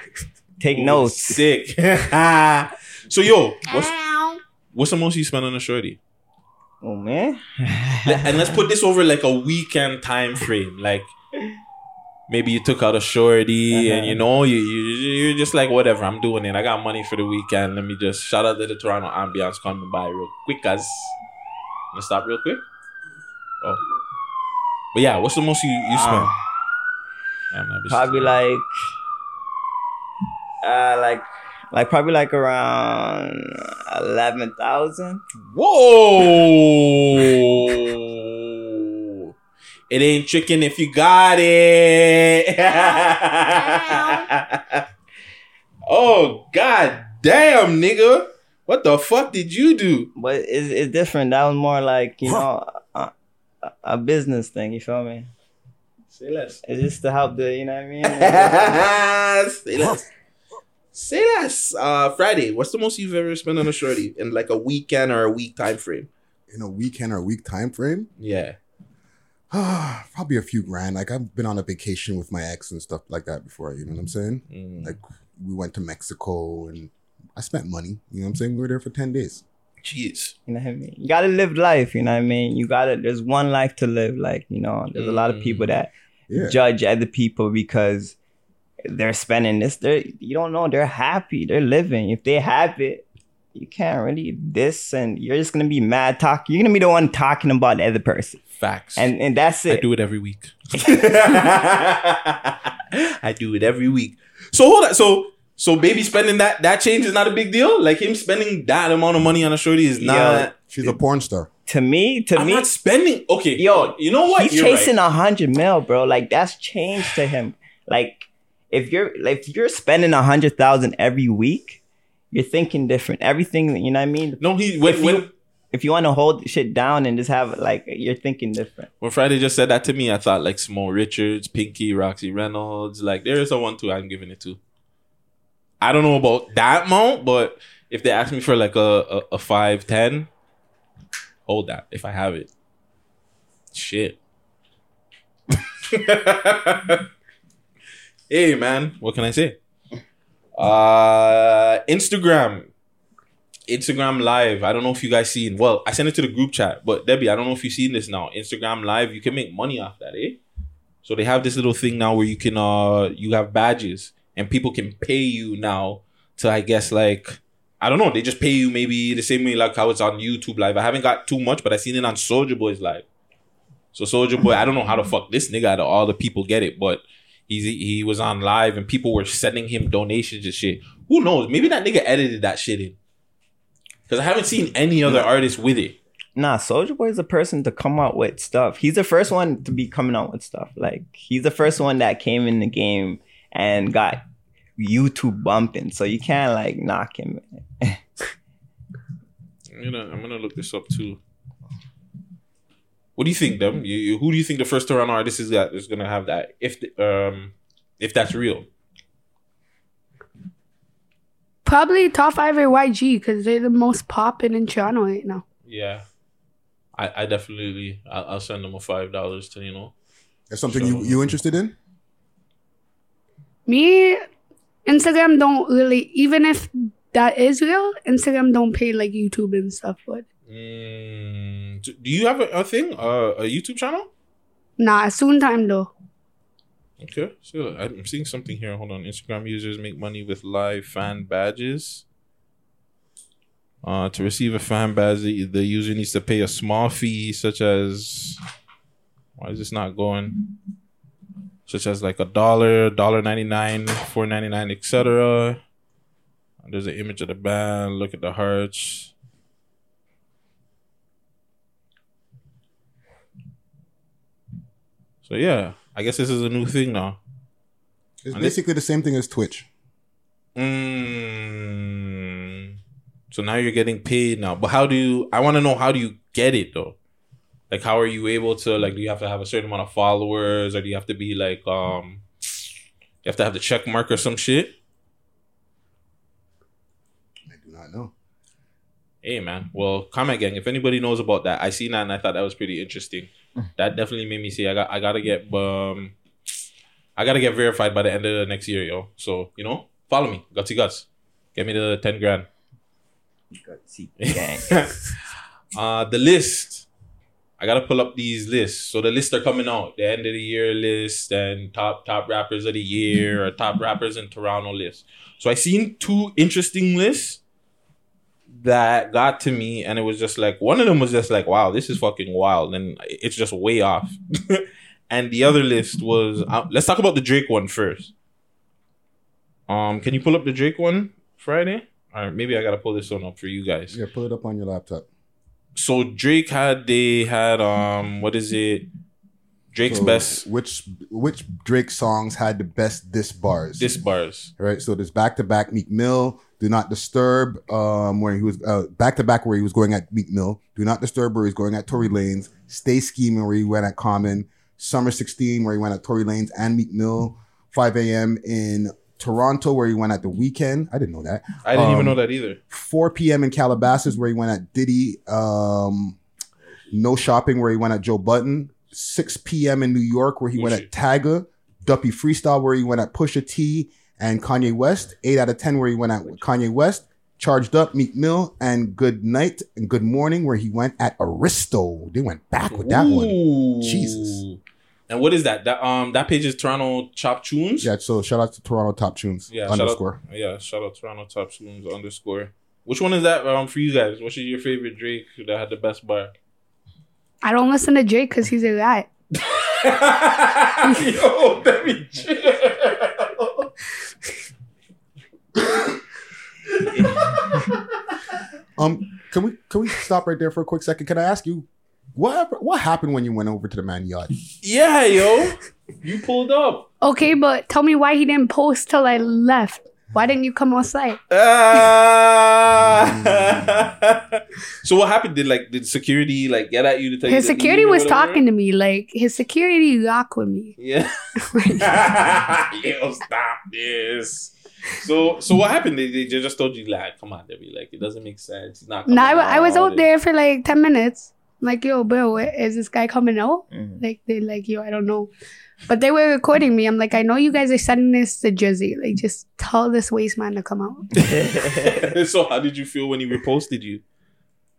Take Ooh, notes. Sick. so yo, what's what's the most you spent on a shorty? Oh man. And let's put this over like a weekend time frame. Like maybe you took out a shorty and Uh-huh. you know you, you you're just like whatever I'm doing it. I got money for the weekend. Let me just shout out to the Toronto ambiance coming by real quick as. Let's stop real quick. Oh, but yeah, what's the most you you spend? Um, Damn, that Probably like, uh, like, like probably like around eleven thousand. Whoa! It ain't chicken if you got it. oh god damn, nigga! What the fuck did you do? But it's, it's different. That was more like you know a, a, a business thing. You feel me? Say less. It's just to help the you know what I mean. Say less. Say less. Uh, Friday. What's the most you've ever spent on a shorty in like a weekend or a week time frame? In a weekend or a week time frame, Yeah. probably a few grand. Like I've been on a vacation with my ex and stuff like that before. You know what I'm saying? Mm. Like we went to Mexico and I spent money. You know what I'm saying? We were there for ten days. Jeez. You know what I mean? You gotta live life, you know what I mean? You gotta there's one life to live. Like, you know, there's a lot of people that Yeah. judge other people because they're spending this. They're you don't know, they're happy, they're living. If they have it, you can't really this and you're just gonna be mad talk. You're gonna be the one talking about the other person. Facts. And and that's it I do it every week. I do it every week. So hold on. So so baby spending that that change is not a big deal. Like him spending that amount of money on a shorty is not. She's a porn star. To me, to I'm me, not spending. Okay, yo, you know what? He's You're chasing right. a hundred mil, bro. Like that's change to him. Like if you're like if you're spending a hundred thousand every week, you're thinking different. Everything, you know what I mean? No, he when if when, you, if you want to hold shit down and just have like you're thinking different. when Friday just said that to me, I thought like Small Richards, Pinky, Roxy Reynolds. Like there is a one two I'm giving it to. I don't know about that amount, but if they ask me for like a a, a five ten, hold that if I have it. Shit. hey man, what can I say? Uh Instagram. Instagram Live. I don't know if you guys seen. Well, I sent it to the group chat, but Debbie, I don't know if you've seen this now. Instagram Live, you can make money off that, eh? So they have this little thing now where you can uh you have badges and people can pay you now to I guess like I don't know, they just pay you maybe the same way like how it's on YouTube Live. I haven't got too much, but I seen it on Soulja Boy's Live. So Soulja Boy, I don't know how the fuck this nigga out of all the people get it, but he's he was on live and people were sending him donations and shit. Who knows? Maybe that nigga edited that shit in. Cause I haven't seen any other artist with it. Nah, Soulja Boy is the person to come out with stuff. He's the first one to be coming out with stuff. Like he's the first one that came in the game and got YouTube bumping. So you can't like knock him. I'm gonna I'm gonna look this up too. What do you think, them? You, you, who do you think the first Toronto artist is that is gonna have that? If the, um if that's real, Probably top five or YG because they're the most popping in Toronto right now. yeah, I I definitely I'll, I'll send them a five dollars to you know. That's something you you interested in? Me, Instagram don't really, even if that is real, Instagram don't pay like YouTube and stuff. But Mm, do do you have a, a thing uh, a YouTube channel? nah, soon time though. Okay, so I'm seeing something here. Hold on. Instagram users make money with live fan badges. Uh, to receive a fan badge, the, the user needs to pay a small fee, such as why is this not going? Such as like a dollar, dollar ninety nine, four ninety nine, etc. There's an image of the band. Look at the hearts. So yeah, I guess this is a new thing now. It's And basically the same thing as Twitch. Mm. So now you're getting paid now. But how do you I want to know how do you get it though? Like how are you able to like do you have to have a certain amount of followers or do you have to be like um you have to have the check mark or some shit? I do not know. Hey man. Well, comment gang, if anybody knows about that, I seen that and I thought that was pretty interesting. that definitely made me see. I got I gotta get um I gotta get verified by the end of the next year, yo. So, you know, follow me. Gutsy guts. Get me the ten grand. Gutsy gang. uh the list. I gotta pull up these lists. So the lists are coming out, the end of the year list and top top rappers of the year or top rappers in Toronto list. So I seen two interesting lists that got to me, and it was just like one of them was just like, wow, this is fucking wild, and it's just way off. and the other list was uh, let's talk about the Drake one first. Um, can you pull up the Drake one Friday? Or maybe I gotta pull this one up for you guys. Yeah, pull it up on your laptop. So Drake had they had um what is it? Drake's So best Which which Drake songs had the best diss bars? Diss bars. Right. So there's back to back Meek Mill. Do not disturb. Um, where he was uh, back to back where he was going at Meek Mill. Do not disturb where he's going at Tory Lanez. Stay scheming where he went at Common. Summer 16 where he went at Tory Lanez and Meek Mill. 5 a.m. in Toronto where he went at the Weeknd. I didn't know that. I didn't even Um, know that either. 4 p.m. in Calabasas where he went at Diddy. Um, no shopping where he went at Joe Budden. 6 p.m. in New York where he went at Tyga. Duppy Freestyle where he went at Pusha T and Kanye West. 8 out of 10 where he went at Kanye West. Charged Up, Meek Mill, and Good Night and Good Morning where he went at Aristo. They went back with that one. Jesus. And what is that? That um that page is Toronto Chop Tunes. Yeah, so shout out to Toronto Top Tunes. Yeah, underscore. Shout out, yeah, shout out Toronto Top Tunes underscore. Which one is that um for you guys? Which is your favorite Drake that had the best bar? I don't listen to Drake because he's a guy. Yo, let me chill. Um, can we can we stop right there for a quick second? Can I ask you what hap- what happened when you went over to the man yacht? Yeah, yo, you pulled up. Okay, but tell me why he didn't post till I left. Why didn't you come outside? Ah. so what happened? Did like did security like get at you to tell His you to security was talking to me. Like his security rock with me. Yeah. Yo, stop this. So so what happened? They, they just told you like, come on, Debbie, like it doesn't make sense. He's not. No, I, coming I was out out. there for like ten minutes. I'm like, yo, bro, is this guy coming out? Mm-hmm. Like they like, yo, I don't know. But they were recording me. I'm like, I know you guys are sending this to Jersey. Like, just tell this waste man to come out. so how did you feel when he reposted you?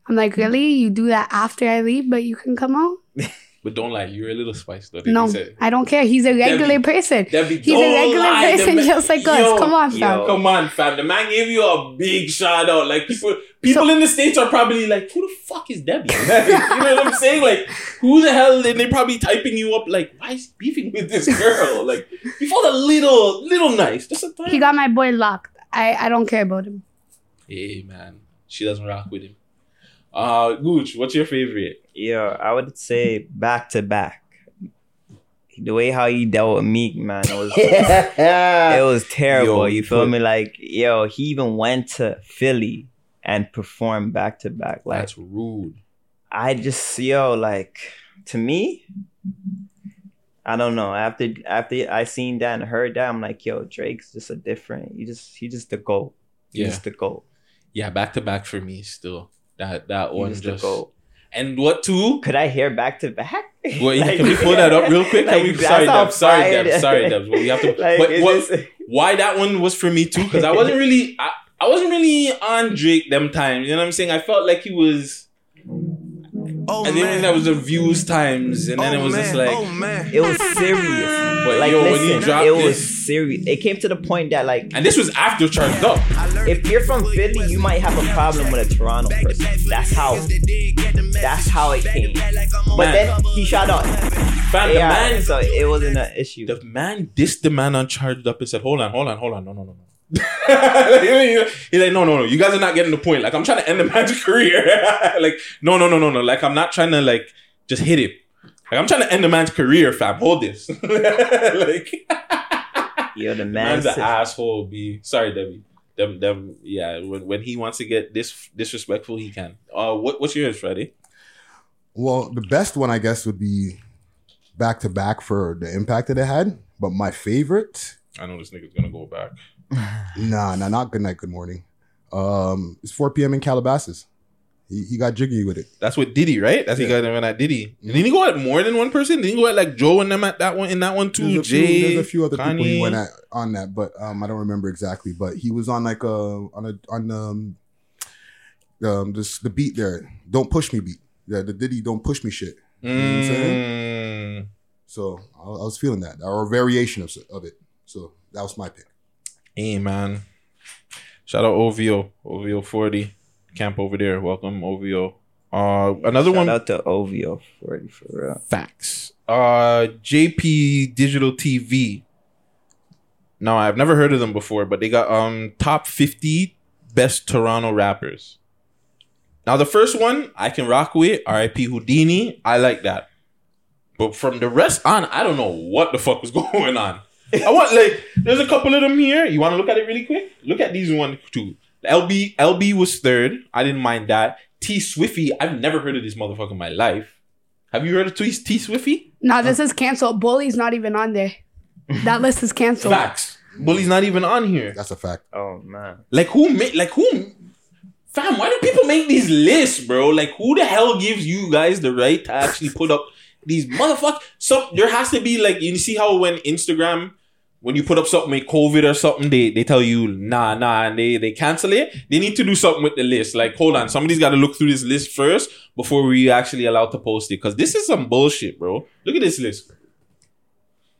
I'm like, really? You do that after I leave, but you can come out? But don't lie, you're a little spiced though. No, I don't care. He's a regular person. Debbie, He's a regular lie, person man- just like Yo, us. Come on, fam. Come on, fam. The man gave you a big shout out. Like people, people in the states are probably like, "Who the fuck is Debbie?" you know what I'm saying? Like, who the hell? And they're probably typing you up. Like, why is he beefing with this girl? Like, you felt a little, little nice. Just a time. He got my boy locked. I, I don't care about him. Hey man, she doesn't rock with him. Uh, Gooch, what's your favorite? Yeah, I would say back to back. The way how he dealt with Meek, man, it was it was terrible. Yo, you feel me? Like, yo, he even went to Philly and performed back to back. Like, That's rude. I just yo like to me. I don't know. After after I seen that and heard that, I'm like, yo, Drake's just a different. He just he just the goat. He Yeah. the goat. Yeah, back to back for me still. That that one just the just. And what too? Could I hear back to back? Well, Like- can we pull that up real quick? Can Like, we, sorry, Debs. Sorry, Debs. Sorry, Debs. But we have to. Like, but what, this- why that one was for me too? Because I wasn't really, I, I wasn't really on Drake them times. You know what I'm saying? I felt like he was. Oh, and then that was the views times, and then it was just like. It was serious. But like, yo, when listen, he dropped it this- was serious. It came to the point that like, and this was after Charged Up. if you're from Philly, you might have a problem with a Toronto person. That's how. That's how it came. But Man. then he shot out. Fam, the Yeah, man, so it wasn't an issue. the man dissed the man on Charged Up and said, "Hold on, hold on, hold on, no, no, no, no." He's like, no, no, no. You guys are not getting the point. Like, I'm trying to end the man's career. like, no, no, no, no, no. Like, I'm not trying to like just hit him. Like, I'm trying to end the man's career, fam. Hold this. like, Yo, the man man's an said- asshole. B. Sorry, Debbie. Them, them. Yeah. When, when he wants to get this disrespectful, he can. Uh, what, what's yours, Freddie? Well, the best one I guess would be back to back for the impact that it had. But my favorite, I know this nigga's gonna go back. Nah, nah, not good night, good morning. Um, it's 4 p.m. in Calabasas. He, he got jiggy with it. That's what Diddy, right? That's he got him at Diddy. Didn't he go at more than one person? Didn't he go at like Joe and them at that one in that one too? There's a, Jay, few, there's a few other people he went at on that, but um, I don't remember exactly. But he was on like a on a on um um this the beat there. Don't push me beat. Yeah, the Diddy don't push me shit. You know what I'm saying? So I, I was feeling that, or a variation of, of it. So that was my pick. Hey man. Shout out OVO. OVO 40. Camp over there. Welcome, OVO. Uh another Shout one. out to OVO 40 for real. Facts. Uh JP Digital TV. No, I've never heard of them before, but they got um top 50 best Toronto rappers. Now the first one I can rock with, RIP Houdini. I like that. But from the rest on, I don't know what the fuck was going on. I want like there's a couple of them here. You want to look at it really quick? Look at these one too. LB LB was third. I didn't mind that. T Swiffy. I've never heard of this motherfucker in my life. Have you heard of T T Swiffy? No, this is canceled. Bully's not even on there. That list is canceled. Facts. Bully's not even on here. That's a fact. Oh man. Like who made like who fam, why do people make these lists, bro? Like who the hell gives you guys the right to actually put up these motherfuckers? So there has to be like you see how when Instagram when you put up something with COVID or something, they, they tell you nah nah and they, they cancel it. They need to do something with the list. Like, hold on, somebody's gotta look through this list first before we actually allowed to post it. Cause this is some bullshit, bro. Look at this list.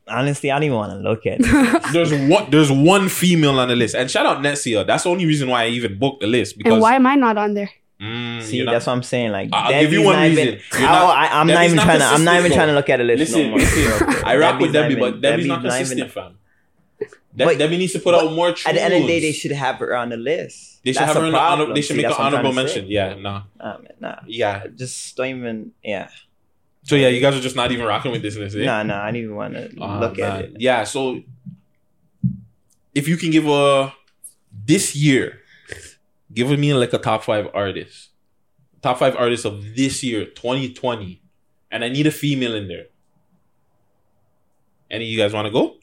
Honestly, I don't even want to look at it. There's one there's one female on the list. And shout out Netsia. That's the only reason why I even booked the list. Because And why am I not on there? Mm, See, you're not- that's what I'm saying. Like, I'll give you Debbie's one not even- reason. You're I- not- I, am not even not trying to. I'm not even trying to look at a list Listen, no more. listen. I rock with Debbie's not Debbie, even- but Debbie's not even- consistent, fam. De- Debbie needs to put out more At the end of the day, they should have her on the list. They should That's have her the honor- they should See, make an honorable mention. Yeah, nah. Nah, man, nah. Yeah. Just don't even. Yeah. So yeah, you guys are just not even rocking with this list. Eh? Nah, nah. I don't even want to Ah, look at it. Yeah, so if you can give a this year, give me like a top five artist, top five artists of this year, 2020, and I need a female in there. Any of you guys want to go?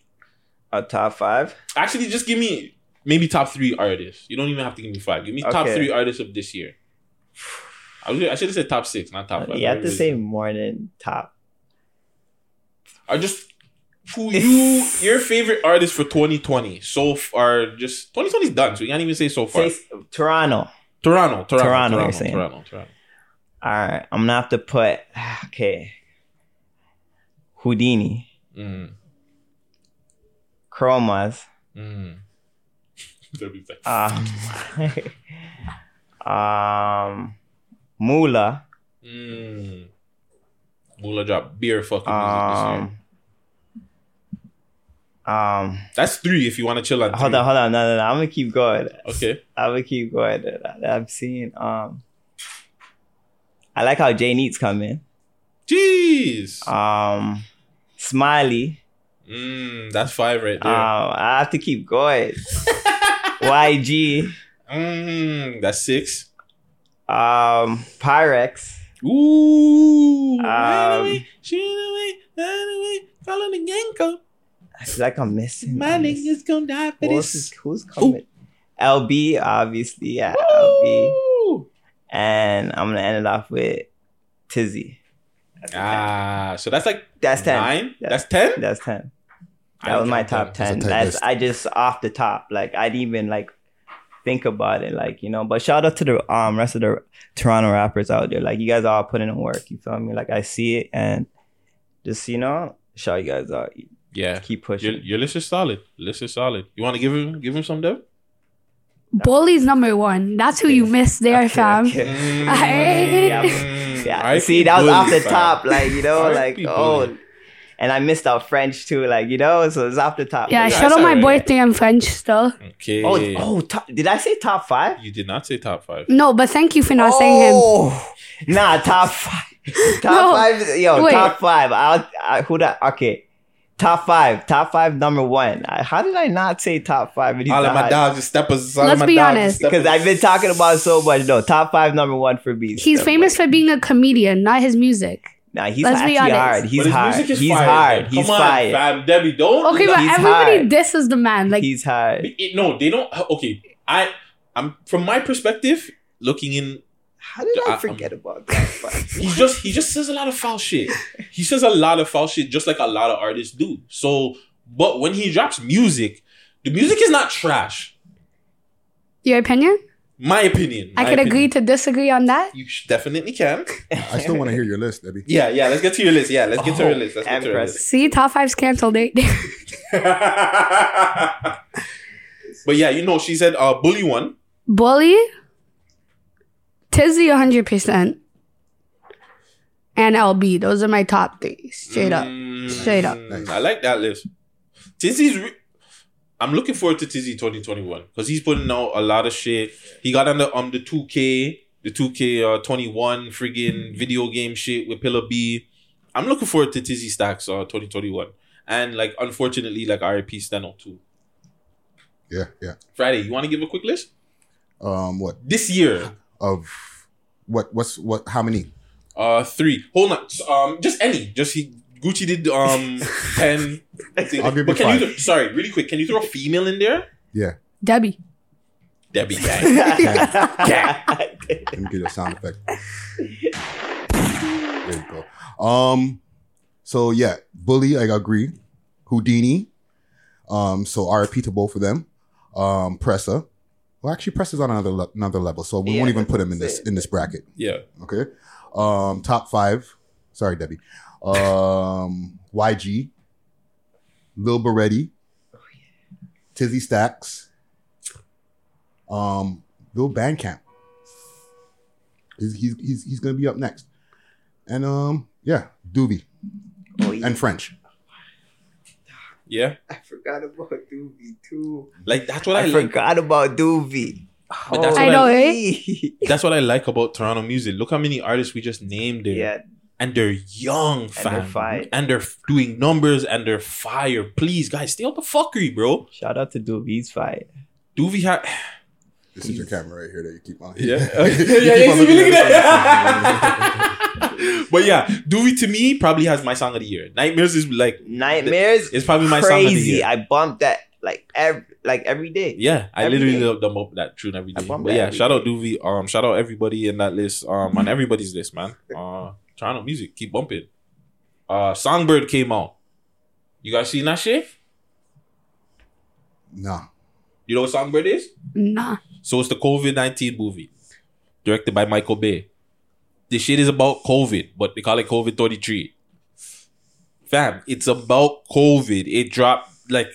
A top five? Actually, just give me maybe top three artists. You don't even have to give me five. Give me top Okay. three artists of this year. I, was- I should have said top six, not top five. You have to say more than top. I just who you your favorite artist for 2020 so far. Just 2020 is done, so you can't even say so far. Say Toronto. Toronto, Toronto, Toronto, Toronto, you're saying. Toronto, Toronto. All right, I'm gonna have to put okay. Houdini, Mm, Chromas, mm. Like- um, um, Mula, Mm. Mula drop beer fucking music this year. um, um. That's three if you want to chill on. Hold three. on, hold on, no, no, no. I'm gonna keep going. Okay. I'm gonna keep going. I've seen. Um, I like how Jay Neats come in. Jeez. Um, Smiley. Mm, that's five right there. Um, I have to keep going. YG. Mm, that's six. Um, Pyrex. Ooh. Um, Shoot away, away, follow the code. I feel like I'm missing. My niggas gonna die for this. is- who's coming? LB, obviously, yeah, LB. And I'm gonna end it off with Tizzy. Ah, so that's like That's ten. nine. Yeah. That's ten. That's ten. I That was my top that. ten. That's a tight That's list. I just off the top. Like I didn't even like think about it. Like you know. But shout out to the um rest of the Toronto rappers out there. Like you guys all putting in work. You feel me? Like I see it and just you know shout you guys out. Yeah. Keep pushing. your list is solid. List is solid. You want to give him give him some Dev? Bully's number one. That's who you missed there, fam. okay. Aight. Yeah. Mm, Yeah, see, that was off the fam. top, like you know, like oh, Bully. And I missed out French too, like you know, so it's off the top. Yeah, Like, shout out my alright. birthday in French still. Okay. oh, oh, top, did I say top five? You did not say top five. No, but thank you for not saying him. Oh, nah, top five, top No, five, yo, wait. top five. I'll, I, who that? Okay, top five, top five, number one. I, how did I not say top five? And he's All of my not- dogs are steppers. All Let's my be honest. Because I've been talking about it so much. No, top five, number one for me. He's So, famous for being a comedian, not his music. Nah, he's Let's be actually honest. hard. He's But his hard. music is He's fire, hard. man. He's Come on, fire. fam. Debbie, don't. Okay, but everybody hard. disses the man. Like He's hard. It- no, they don't. Okay, I, I'm from my perspective, looking in. How did I- I forget about that? He just he just says a lot of foul shit. He says a lot of foul shit, just like a lot of artists do. So, but when he drops music, the music is not trash. your opinion? My opinion. I my could opinion. agree to disagree on that. You sh- definitely can. I still want to hear your list, Debbie. Yeah, yeah. Let's get to your list. Yeah, let's get to Oh, your list. Let's get to your list. See, top five's canceled. Eh? But yeah, you know, she said uh bully one. Bully, Tizzy 100%, and LB. Those are my top three. Straight up. Straight up. Mm, I like that list. Tizzy's. Re- I'm looking forward to Tizzy 2021 because he's putting out a lot of shit. He got on the um the 2K, the 2K uh, 21 friggin' video game shit with Pillar B. I'm looking forward to Tizzy Stacks uh 2021. And like unfortunately, like RIP Steno too. Yeah, yeah. Friday, you want to give a quick list? Um, what This year, of what? What's what? How many? uh three. Hold on. Um just any. Just he Gucci did um ten. thing. I'll give but you can you five. th- sorry, really quick, can you throw a female in there? Yeah. Debbie. Debbie gang. gang. Let me get a sound effect. There you go. Um, so yeah, Bully, I agree. Houdini. Um, so RIP to both of them. Um, Pressa. Well, actually, Pressa's on another le- another level, so we Yeah, won't even put him in this in this bracket. Yeah. Okay. Um, top five. Sorry, Debbie. Um, YG. Lil Berete. Tizzy Stacks. Um, Lil Bandcamp. He's, he's, he's, he's gonna be up next. And um, yeah, Doobie. And French. Yeah. I forgot about Doobie too. Like that's what I, I like. forgot about Doobie. But that's I what know, I, right? that's what I like about Toronto music. Look how many artists we just named there. Yeah. And they're young, fam. they're fire. And they're doing numbers and they're fire. Please, guys, stay out the fuckery, bro. Shout out to Doobie. He's fire. Doovie had This is your camera right here that you keep on. Yeah. You yeah, yeah, keep on looking looking at at But yeah, Doovie to me probably has my song of the year. Nightmares is like Nightmares. It's probably my song of the year. I bumped that like every like every day. Yeah, I Every literally day. love them up that tune every day. bump But yeah, every shout out Doovie. Um, shout out everybody in that list. Um, on everybody's list, man. Uh, Toronto music, keep bumping. Uh, Songbird came out. You guys seen that shit? Nah. You know what Songbird is? Nah. So it's the COVID nineteen movie, directed by Michael Bay. This shit is about COVID, but they call it COVID thirty three. Fam, it's about COVID. It dropped like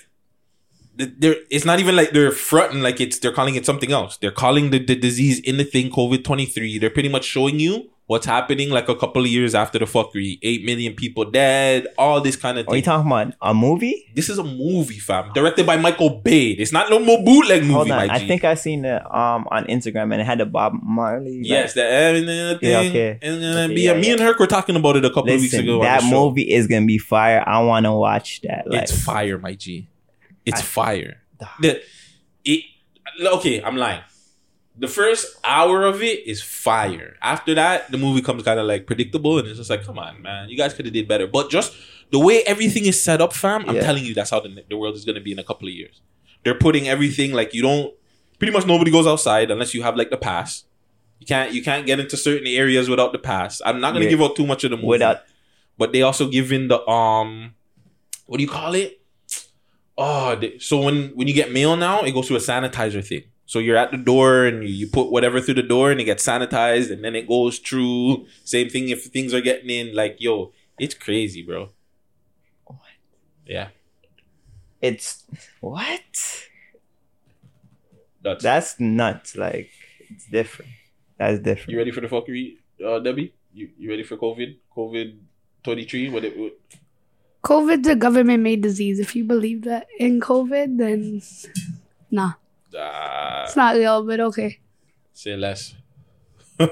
they're, it's not even like they're fronting like it's they're calling it something else. They're calling the, the disease in the thing COVID twenty three. They're pretty much showing you what's happening like a couple of years after the fuckery. Eight million people dead, all this kind of Are you thing. talking about a movie? This is a movie, fam, directed by Michael Bay. It's not no more bootleg movie, Hold on. my I think I seen it um on Instagram and it had the Bob Marley. Yes, the uh, thing. Yeah, okay. And then Okay, be yeah, me yeah. and Herc were talking about it a couple of weeks Listen, ago. that movie is gonna be fire. I want to watch that. Like, it's fire, my G. It's fire. The, it, okay, I'm lying. The first hour of it is fire. After that, the movie comes kind of like predictable, and it's just like, come on, man, you guys could have did better. But just the way everything is set up, fam, I'm Yeah. telling you, that's how the, the world is going to be in a couple of years. They're putting everything like you don't. Pretty much nobody goes outside unless you have like the pass. You can't you can't get into certain areas without the pass. I'm not gonna Yeah. give out too much of the movie. Without- but they also give in the um what do you call it? Oh, they, so when when you get mail now, it goes through a sanitizer thing. So you're at the door and you, you put whatever through the door and it gets sanitized and then it goes through. Same thing if things are getting in. Like yo, it's crazy, bro. What? Yeah, it's what? That's, That's nuts. Like it's different. That's different. you ready for the fuckery, uh, Debbie? You you ready for COVID? COVID twenty three? What it? What, COVID's a government made disease. If you believe that in COVID, then nah. Uh, It's not real, but okay. Say less. All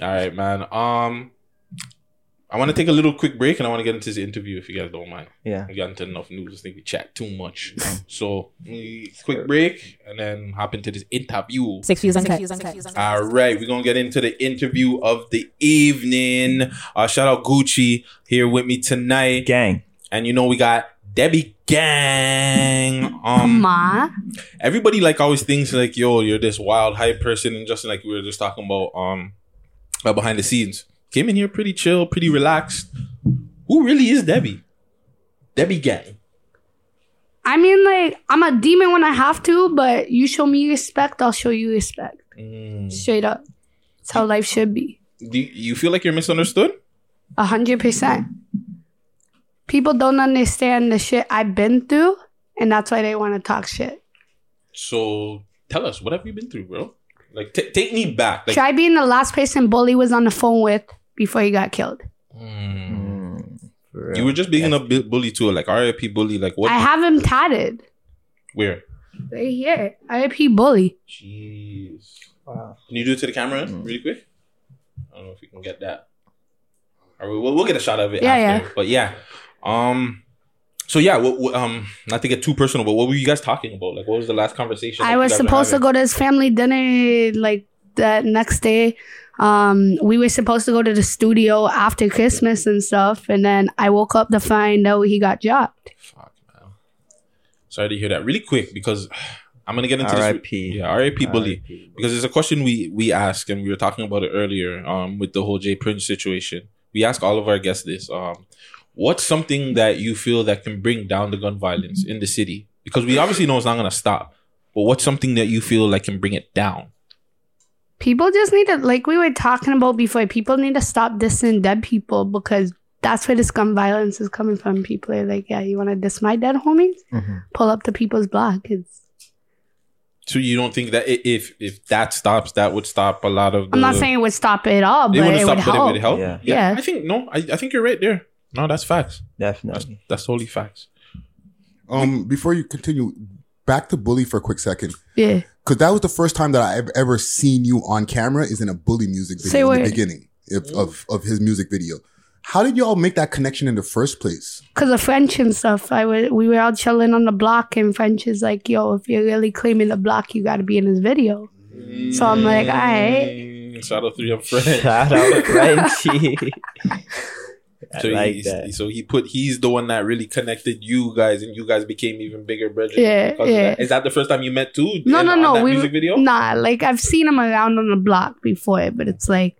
right, man. Um, I want to take a little quick break and I want to get into the interview if you guys don't mind. Yeah. We got into enough news. I think we chat too much. so, quick break and then hop into this interview. Six views uncut. All right, we're gonna get into the interview of the evening. Uh, shout out Gucci here with me tonight, gang. And you know we got Debbie Gang. Um, Ma. everybody like always thinks like, yo, you're this wild hype person, and just like we were just talking about, um, uh, behind the scenes, came in here pretty chill, pretty relaxed. Who really is Debbie? Debbie Gang. I mean, like, I'm a demon when I have to, but you show me respect, I'll show you respect. Mm. Straight up. That's how life should be. Do you, you feel like you're misunderstood? A hundred percent. People don't understand the shit I've been through, and that's why they want to talk shit. So tell us, what have you been through, bro? Like, t- take me back. Like, Try being the last person Bully was on the phone with before he got killed. Mm. you were just being a bu- bully too, like RIP bully. Like, what? I have him tatted Where? right here. RIP Bully. Jeez. Wow. Can you do it to the camera mm. really quick? I don't know if we can get that. Or we'll, we'll get a shot of it Yeah, after. yeah. But yeah. Um. So yeah, what, what, um, not to get too personal, but what were you guys talking about? Like, what was the last conversation? I was supposed to go to his family dinner like that next day. Um, we were supposed to go to the studio after Christmas and stuff, and then I woke up to find out he got dropped. Fuck man, sorry to hear that. Really quick because I'm gonna get into R.I.P.. this. Yeah, R.I.P. Bully. Because there's a question we we ask and we were talking about it earlier. Um, with the whole Jay Prince situation, we ask all of our guests this. Um, what's something that you feel that can bring down the gun violence in the city? Because we obviously know it's not gonna stop. But what's something that you feel like can bring it down? People just need to, like we were talking about before, people need to stop dissing dead people because that's where this gun violence is coming from. People are like, yeah, you want to diss my dead homies? Mm-hmm. Pull up to people's block. It's, So you don't think that if if that stops, that would stop a lot of. The, I'm not saying it would stop it all, but it wouldn't it stop, would but it help. would help. Yeah. Yeah. I think no. I, I think you're right there. No, that's facts. Definitely. That's, that's totally facts. Um, before you continue, back to bully for a quick second. Yeah. Because that was the first time that I've ever seen you on camera is in a bully music Say video in the what? beginning of, of, of his music video. How did y'all make that connection in the first place? Cause of French and stuff, I was we were out chilling on the block, and French is like, "Yo, if you're really claiming the block, you got to be in this video." So I'm like, "All right." Mm, Shout out to your friend. Shout out Frenchie. I So like he's, that. so he put he's the one that really connected you guys, and you guys became even bigger brothers. Yeah, because yeah. that. Is that the first time you met too? No, in- no, no. We music video. nah, like I've seen him around on the block before, but it's like,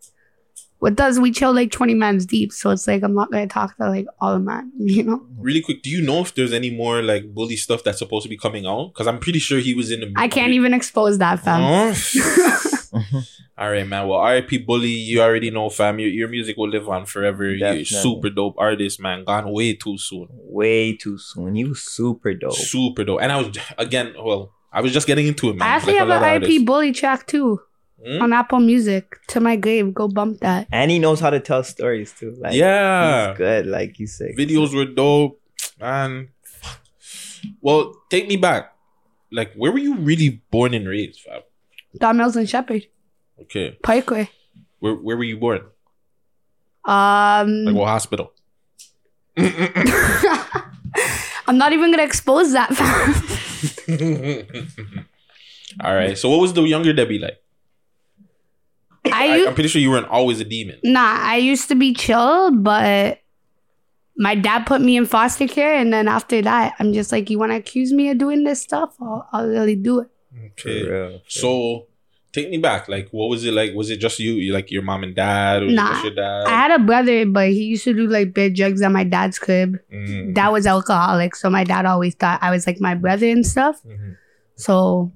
with us, we chill like 20 mans deep, so it's like I'm not gonna talk to like all the man, you know. Really quick, do you know if there's any more like bully stuff that's supposed to be coming out? Because I'm pretty sure he was in the. I can't even expose that, fam. Oh. All right, man. Well, RIP Bully, you already know, fam. Your, your music will live on forever. You're super dope artist, man. Gone way too soon. Way too soon. You super dope. Super dope. And I was again, well, I was just getting into it, man. I actually Like have lot an IP artists. bully track too Hmm? on Apple Music. To my grave, go bump that. And he knows how to tell stories too. Like Yeah. he's good. Like you said, Videos were dope, man. Well, take me back. Like, where were you really born and raised, fam? Don Mills and Sheppard, Okay, Parkway. where where were you born? Um, Like, what hospital? I'm not even gonna expose that. All right. So, what was the younger Debbie like? I'm pretty sure you weren't always a demon. Nah, I used to be chill, but my dad put me in foster care, and then after that, I'm just like, you want to accuse me of doing this stuff? I'll, I'll really do it. Okay. So, take me back. Like, what was it like? Was it just you? You like your mom and dad? Or Nah, your dad? I had a brother, but he used to do like bad drugs at my dad's crib. Mm. Dad was alcoholic, so my dad always thought I was like my brother and stuff. Mm-hmm. So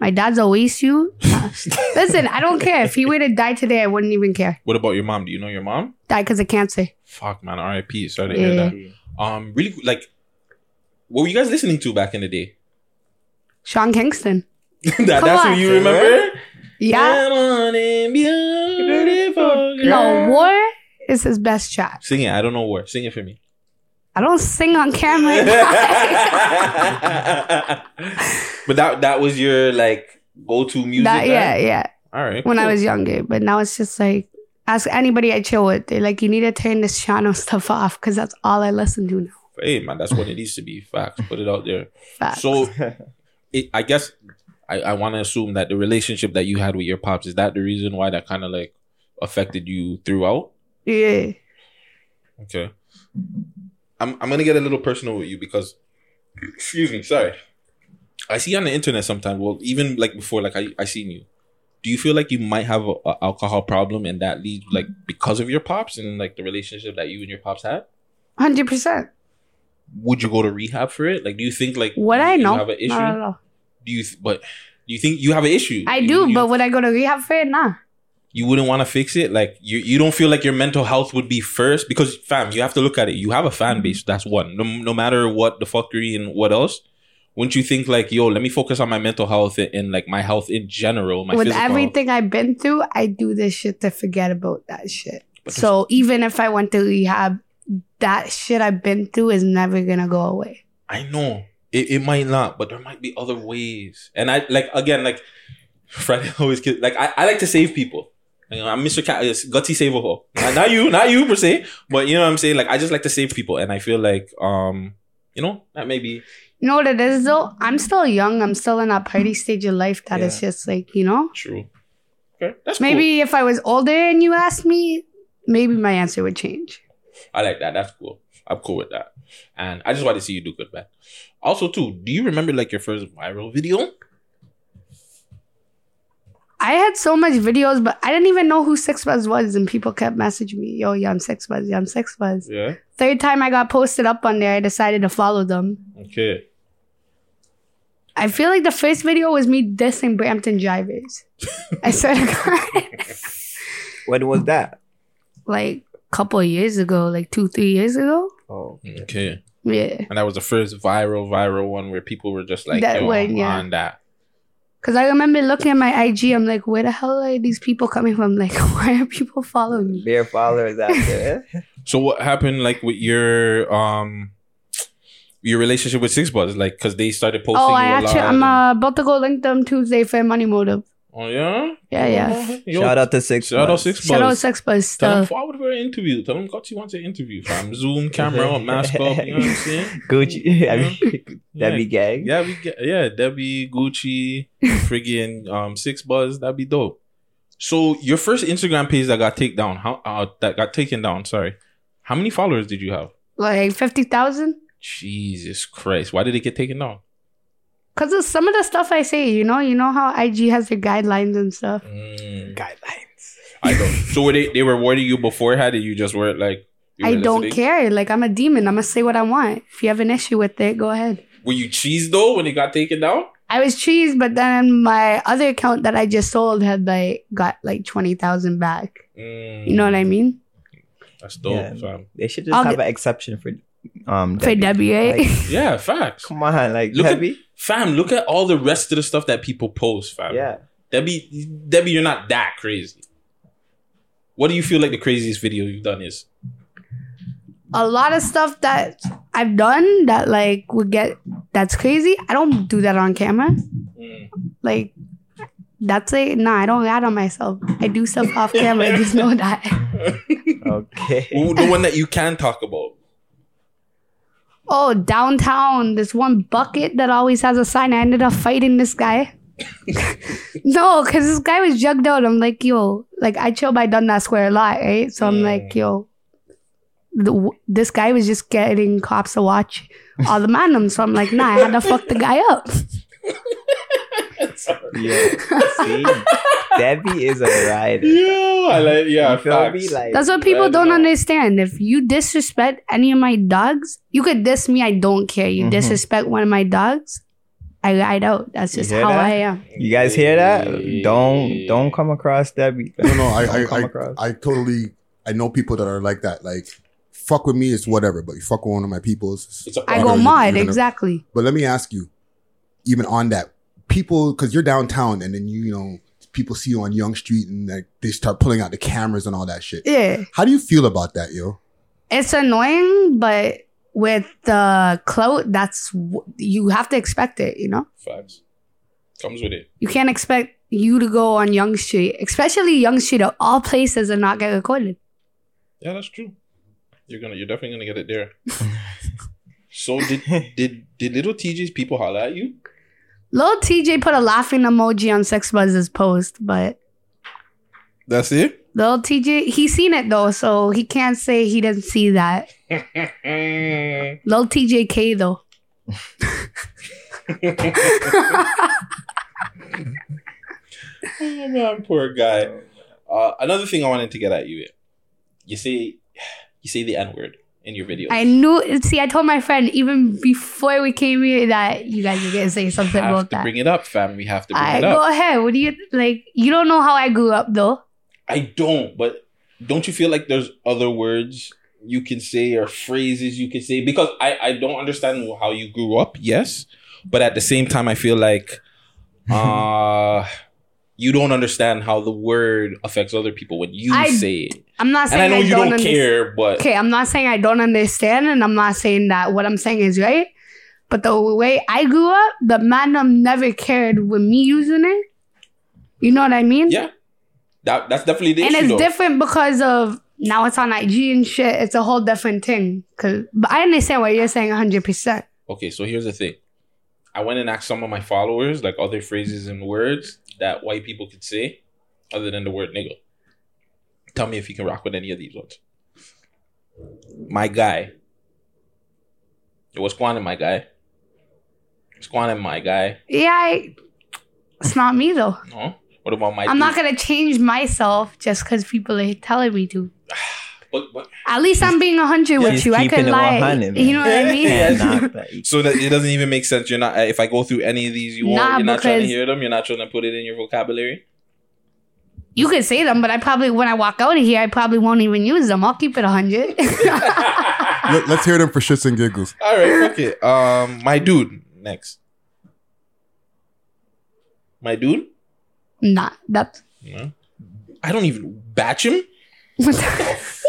my dad's always you. Listen, I don't care if he were to die today, I wouldn't even care. What about your mom? Do you know your mom? Die because of cancer. Fuck, man. R.I.P. Sorry to hear that. Um, really, like, what were you guys listening to back in the day? Sean Kingston. that, that's on. who you remember? Yeah. Come on in, beautiful No, girl. War is his best track. Sing it. I don't know where. Sing it for me. I don't sing on camera. But that that was your like go to music. That- yeah, yeah. All right. when I was younger, but now it's just like ask anybody I chill with. They're like, you need to turn this channel stuff off because that's all I listen to now. Hey man, that's what it needs to be. Facts. Put it out there. Facts. So, it, I guess I, I want to assume that the relationship that you had with your pops is that the reason why that kind of like affected you throughout. Yeah. Okay. I'm I'm gonna get a little personal with you because, excuse me, sorry. I see on the internet sometimes. Well, even like before, like I I seen you. Do you feel like you might have a, a alcohol problem and that leads like because of your pops and like the relationship that you and your pops had? Hundred percent. would you go to rehab for it? Like, do you think like Would I you know? have an issue? Not at all. Do you? Th- but do you think you have an issue? I You- do, you, but would I go to rehab for it? Nah. you wouldn't want to fix it. Like, you you don't feel like your mental health would be first because, fam, you have to look at it. You have a fan base. That's one. No, no matter what the fuckery and what else. Wouldn't you think like, yo, let me focus on my mental health and, and like my health in general, my With physical health? everything I've been through, I do this shit to forget about that shit. So even if I went to rehab, that shit I've been through is never gonna go away. I know it, it might not, but there might be other ways. And I like again, like Friday always like I, I like to save people. You know, I'm Mr. Cat, it's gutsy saveable. Not, not you, not you per se, but you know what I'm saying. Like I just like to save people, and I feel like um, you know, that may be You know what it is though? I'm still young. I'm still in that party stage of life that is just like, you know? true. Okay, that's maybe if I was older and you asked me, maybe my answer would change. I like that. That's cool. I'm cool with that. And I just want to see you do good, man. Also, too, do you remember like your first viral video? I had so much videos, but I didn't even know who Six Buzz was, and people kept messaging me, "Yo, Young Six Buzz, Young Six Buzz." Yeah. Third time I got posted up on there, I decided to follow them. Okay. I feel like the first video was me dissing Brampton drivers. I swear to God, When was that? like a couple of years ago, like two, three years ago. Oh, Okay. Yeah, And that was the first viral, viral one where people were just like, That yo, one, yeah. on that. because I remember looking at my IG. I'm like, where the hell are these people coming from? Like, why are people following me? Bare followers out there. So what happened like with your um your relationship with Six Buzz? Like, cause they started posting Oh, you I a actually, lot. I'm uh, about to go link them Tuesday for Money Motive. Oh yeah. Yeah, yeah. Yo, Shout out to Six. Shout out Six Buzz. Shout out Six Buzz Tell them stuff. forward for an interview. Tell them Gucci wants an interview. Fam. Zoom camera up, mask up. You know what I'm saying? Gucci. I mean, Yeah. Debbie gang. Yeah, we get yeah, Debbie, Gucci, friggin' um Six Buzz, that'd be dope. So your first Instagram page that got taken down, how uh, that got taken down, sorry. How many followers did you have? Like fifty thousand. Jesus Christ. Why did it get taken down? Cause of some of the stuff I say, you know, you know how IG has their guidelines and stuff. Mm. Guidelines. I don't. so were they they were warning you beforehand and you just weren't like I don't listening? care. Like I'm a demon. I'm gonna say what I want. If you have an issue with it, go ahead. Were you cheese though when it got taken down? I was cheese, but then my other account that I just sold had like got like twenty thousand back. Mm. You know what I mean? That's dope, Yeah. fam. They should just I'll have get- an exception for um For Debbie. Like, Yeah, facts. come on, like Look Debbie. at fam, look at all the rest of the stuff that people post, fam. Yeah. Debbie, Debbie, you're not that crazy. What do you feel like the craziest video you've done is? a lot of stuff that I've done that like would get that's crazy. I don't do that on camera. Like that's it. Nah, I don't rat on myself. I do stuff off camera. Just know that. Okay. Ooh, the one that you can talk about. Oh, downtown, this one bucket that always has a sign. I ended up fighting this guy. no, because this guy was jugged out. I'm like, yo, like I chill by Dundas Square a lot, right? So I'm like, yo, the, this guy was just getting cops to watch all the manums. So I'm like, nah, I had to fuck the guy up. Yeah. See, Debbie is a rider. Yeah, I like yeah. You feel me? Like That's what people don't understand. If you disrespect any of my dogs, you could diss me. I don't care. You Mhm. disrespect one of my dogs, I ride out. That's just how that? I am. You guys hear that? Don't don't come across Debbie. No, no, I, I, come I, across. I totally, I know people that are like that. Like, fuck with me, it's whatever, but you fuck with one of my peoples. I go gonna- mad. Exactly. But let me ask you, even on that, people, because you're downtown and then you, you know, people see you on Yonge Street and like they start pulling out the cameras and all that shit. Yeah. How do you feel about that, yo? It's annoying, but with the clout, that's you have to expect it. You know, Facts. Comes with it. you can't expect you to go on Yonge Street, especially Yonge Street of all places, and not get recorded. Yeah, that's true. You're gonna, you're definitely gonna get it there. so did did did little TJ's people holler at you? Lil TJ put a laughing emoji on Six Buzz's post, but That's it. Lil TJ, he seen it though, so he can't say he didn't see that. Lil TJK though. Oh man, poor guy. Uh, another thing I wanted to get at you. You say you say the N word. In your videos. I knew. See, I told my friend even before we came here that you guys were gonna say something have about to that. bring it up, fam. We have to bring I it go ahead. What do you like? You don't know how I grew up though. I don't, but don't you feel like there's other words you can say or phrases you can say? Because I, I don't understand how you grew up, yes. But at the same time, I feel like uh you don't understand how the word affects other people when you I- say it. I'm not And saying I know you don't understand- care, but okay, I'm not saying I don't understand, and I'm not saying that what I'm saying is right. But the way I grew up, the man never cared with me using it. You know what I mean? Yeah. that that's definitely the and issue. it's though. different because of now it's on IG and shit. It's a whole different thing. Cause, but I understand what you're saying 100. percent Okay, so here's the thing. I went and asked some of my followers like other phrases and words that white people could say other than the word nigga. Tell me if you can rock with any of these ones. My guy. What's going on, my guy? Going on, my guy? Yeah, I, it's not me though. No? What about my I'm not gonna change myself just because people are telling me to. But, but, At least I'm being 100 with you. I could lie. you know what I mean? Yeah, nah, so that it doesn't even make sense. You're not if I go through any of these, you won't. Nah, you're not trying to hear them. You're not trying to put it in your vocabulary. You could say them, but I probably when I walk out of here, I probably won't even use them. I'll keep it 100. Let, us hear them for shits and giggles. All right, fuck it. Um, my dude next. My dude. nah, that's No. I don't even batch him. What the fuck's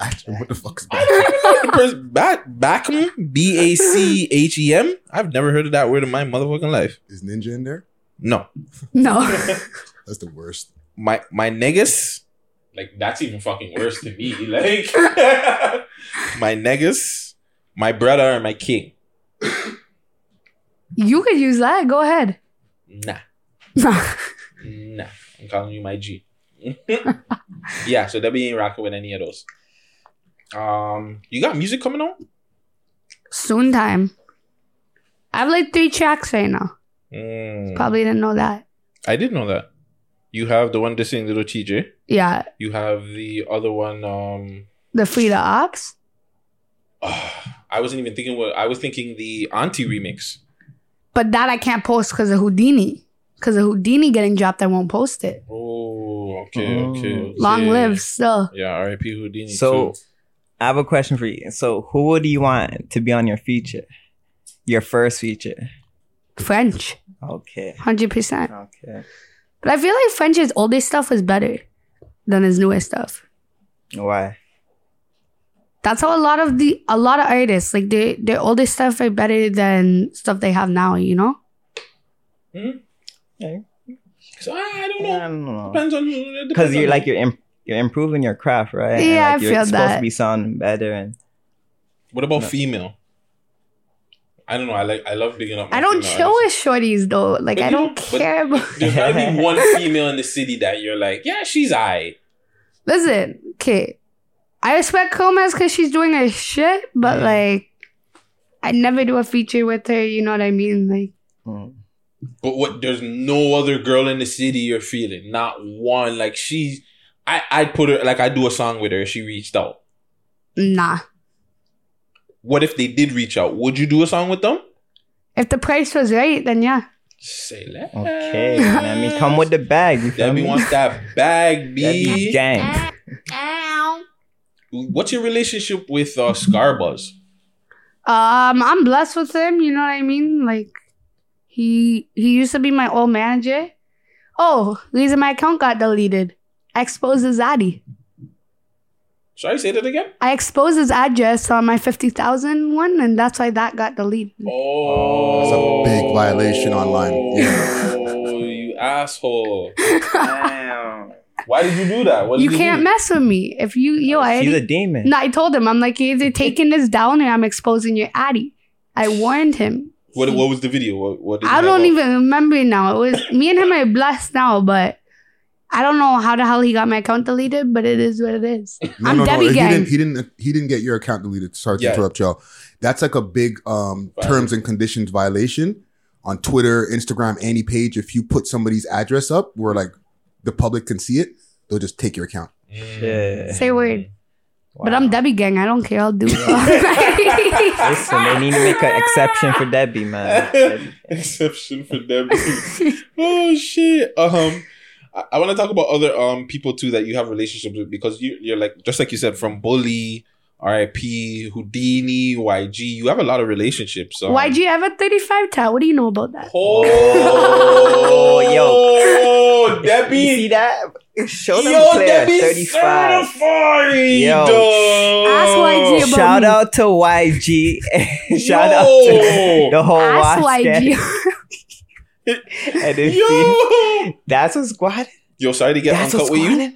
I don't even know the person. Bat Bachem. B A C H E M. I've never heard of that word in my motherfucking life. Is Ninja in there? No. No. That's the worst. My my niggas. Like that's even fucking worse to me. Like my niggas, my brother, and my king. you could use that. Go ahead. Nah. Nah. I'm calling you my G. yeah, so Debbie ain't rocking with any of those. Um, you got music coming on? Soon time. I have like three tracks right now. Mm. Probably didn't know that. I did know that. You have the one dissing little TJ. Yeah, You have the other one. Um, the Free the Ops. I wasn't even thinking what I was thinking. The Auntie remix. But that I can't post because of Houdini. Because of Houdini getting dropped, I won't post it. Oh, okay, okay, mm. okay. Long live still. Yeah, R.I.P. Houdini. So, too. I have a question for you. So, who would you want to be on your feature? Your first feature? French. Okay. 100%. Okay. But I feel like French's oldest stuff is better than his newer stuff. Why? That's how a lot of the a lot of artists like their their oldest stuff are better than stuff they have now. You know. Hmm? So I, I don't know. I don't know. Depends on Because you're on- like you're imp- you're improving your craft, right? Yeah, I like, you're feel supposed that. to be sounding better and What about female? I don't know. I like. I love bigging up. my I don't female chill artists. with shorties though. Like But I don't don't- care about. There's gotta be one female in the city that you're like, yeah, she's I. Listen, okay. I respect Gomez because she's doing her shit, but mm. like, I never do a feature with her. You know what I mean? Like, mm. But what? There's no other girl in the city you're feeling. Not one. Like she's. I I'd put her like I do a song with her. if She reached out. nah. What if they did reach out? Would you do a song with them? If the price was right, then yeah. Say that. okay, man. I mean, come with the bag. You feel Debbie me? wants that bag, B. Debbie gang. What's your relationship with uh, Scarbuzz? Um, I'm blessed with him. You know what I mean? Like, he he used to be my old manager. Oh, reason my account got deleted. I exposed his addy. Sorry, say that again. I exposed his address on my 50,000 one, and that's why that got deleted. Oh, That's a big violation online. Oh, you asshole! Damn. Why did you do that? What did You can't do? mess with me. If you, yo, I She's a demon. No, I told him, I'm like, you're either taking this down or I'm exposing your addy. I warned him. What What was the video? What, what did I don't have even remember now. It was me and him are blessed now, but I don't know how the hell he got my account deleted, but it is what it is. No, I'm no, Debbie no. He didn't. He didn't. He didn't get your account deleted. Sorry to Yeah. interrupt y'all. That's like a big um, terms and conditions violation on Twitter, Instagram, any page. If you put somebody's address up where like the public can see it, they'll just take your account. Yeah. Say a word. But I'm Debbie Gang. I don't care. I'll do. it. Listen, they need to make an exception for Debbie, man. Exception for Debbie. oh shit. Um, I, I want to talk about other um people too that you have relationships with because you you're like just like you said from Bully, R.I.P. Houdini, YG. You have a lot of relationships. Um, Why'd you have a 35 tat? What do you know about that? Oh, yo. Debbie. You see that? Show them Yo, clear. Debbie 35. certified. Yo. Ask YG about Shout me. out to YG. Shout out to the whole Ask YG. And if Yo. he- that's what's squad. Yo, sorry to get That's uncut with you.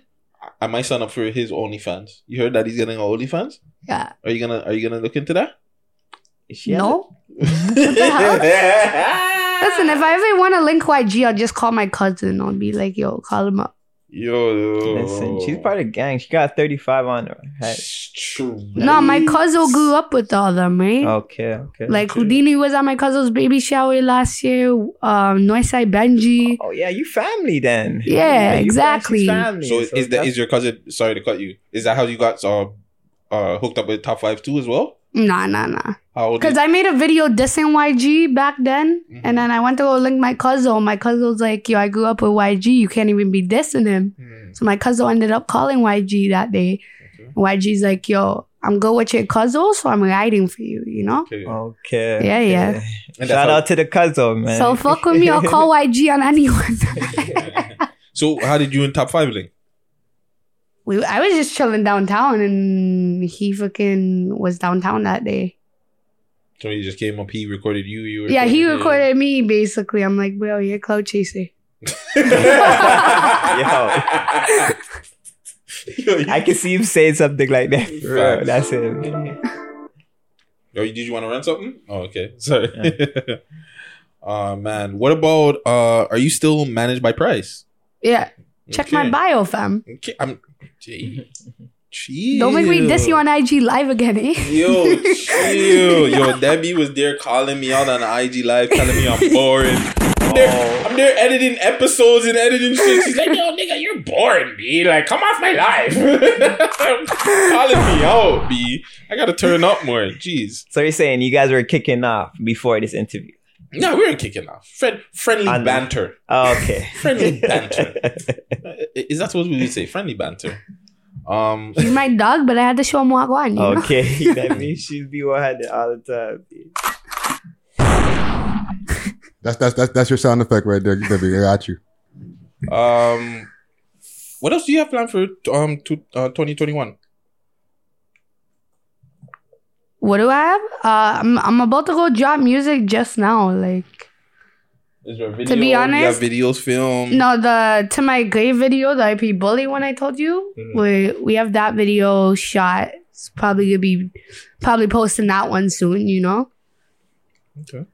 I might sign up for his OnlyFans. You heard that he's getting an OnlyFans? Yeah. Are you gonna Are you gonna look into that? No. Listen, if I ever want to link YG, I'll just call my cousin. I'll be like, yo, call him up. Yo, Listen, she's part of the gang. She got 35 on her head. No, my cousin grew up with all them, right? Okay, okay. Like Houdini was at my cousin's baby shower last year. Um, Northside Benji. Oh yeah, you family then. Yeah, you exactly. Family. So is that is your cousin? Sorry to cut you. Is that how you got uh, uh hooked up with top five too as well? Nah, nah, nah. How old? Because I made a video dissing YG back then, Mm-hmm. and then I went to go link my cousin. My cousin was like, "Yo, I grew up with YG. You can't even be dissing him." Mm. So my cousin ended up calling YG that day. YG's like, "Yo, I'm good with your cousin, so I'm riding for you." You know. okay. Okay. Yeah, yeah. okay. And Shout how- out to the cousin, man. So fuck with me. I'll call YG on anyone. So how did you in top five link? we, I was just chilling downtown, and he fucking was downtown that day. So he just came up. He recorded you. You Yeah, he him. recorded me basically. I'm like, bro, you're a cloud chaser. I can see him saying something like that. Bro, that's it. Yo, did you want to run something? Oh, okay. Sorry. uh man, what about uh are you still managed by Price? Yeah. Check my bio, fam. Okay, I'm gee, chill. Don't make me diss you on IG live again, eh? Yo, chill. Yo, Debbie was there calling me out on IG live, telling me I'm boring. I'm there, I'm there editing episodes and editing shit. She's like, yo, nigga, you're boring, B. Like, come off my life. calling me out, B. I gotta turn up more. Jeez. So you're saying you guys were kicking off before this interview? No, we weren't kicking off. Friend, friendly And- banter. Oh, okay. Friendly banter. Is that what we would say? Friendly banter. Um, He's my dog, but I had to show him what going. You know? Okay, that means she's be one hundred all the time. That's that's that's that's your sound effect right there, Debbie. I got you. um, what else do you have planned for um to, uh, 2021? What do I have? Uh, I'm I'm about to go drop music just now. Like Is there a video? To be you honest, have videos filmed. no, the to my grave video, the IP bully one I told you. Mhm. We we have that video shot. It's probably gonna be probably posting that one soon. You know. Okay.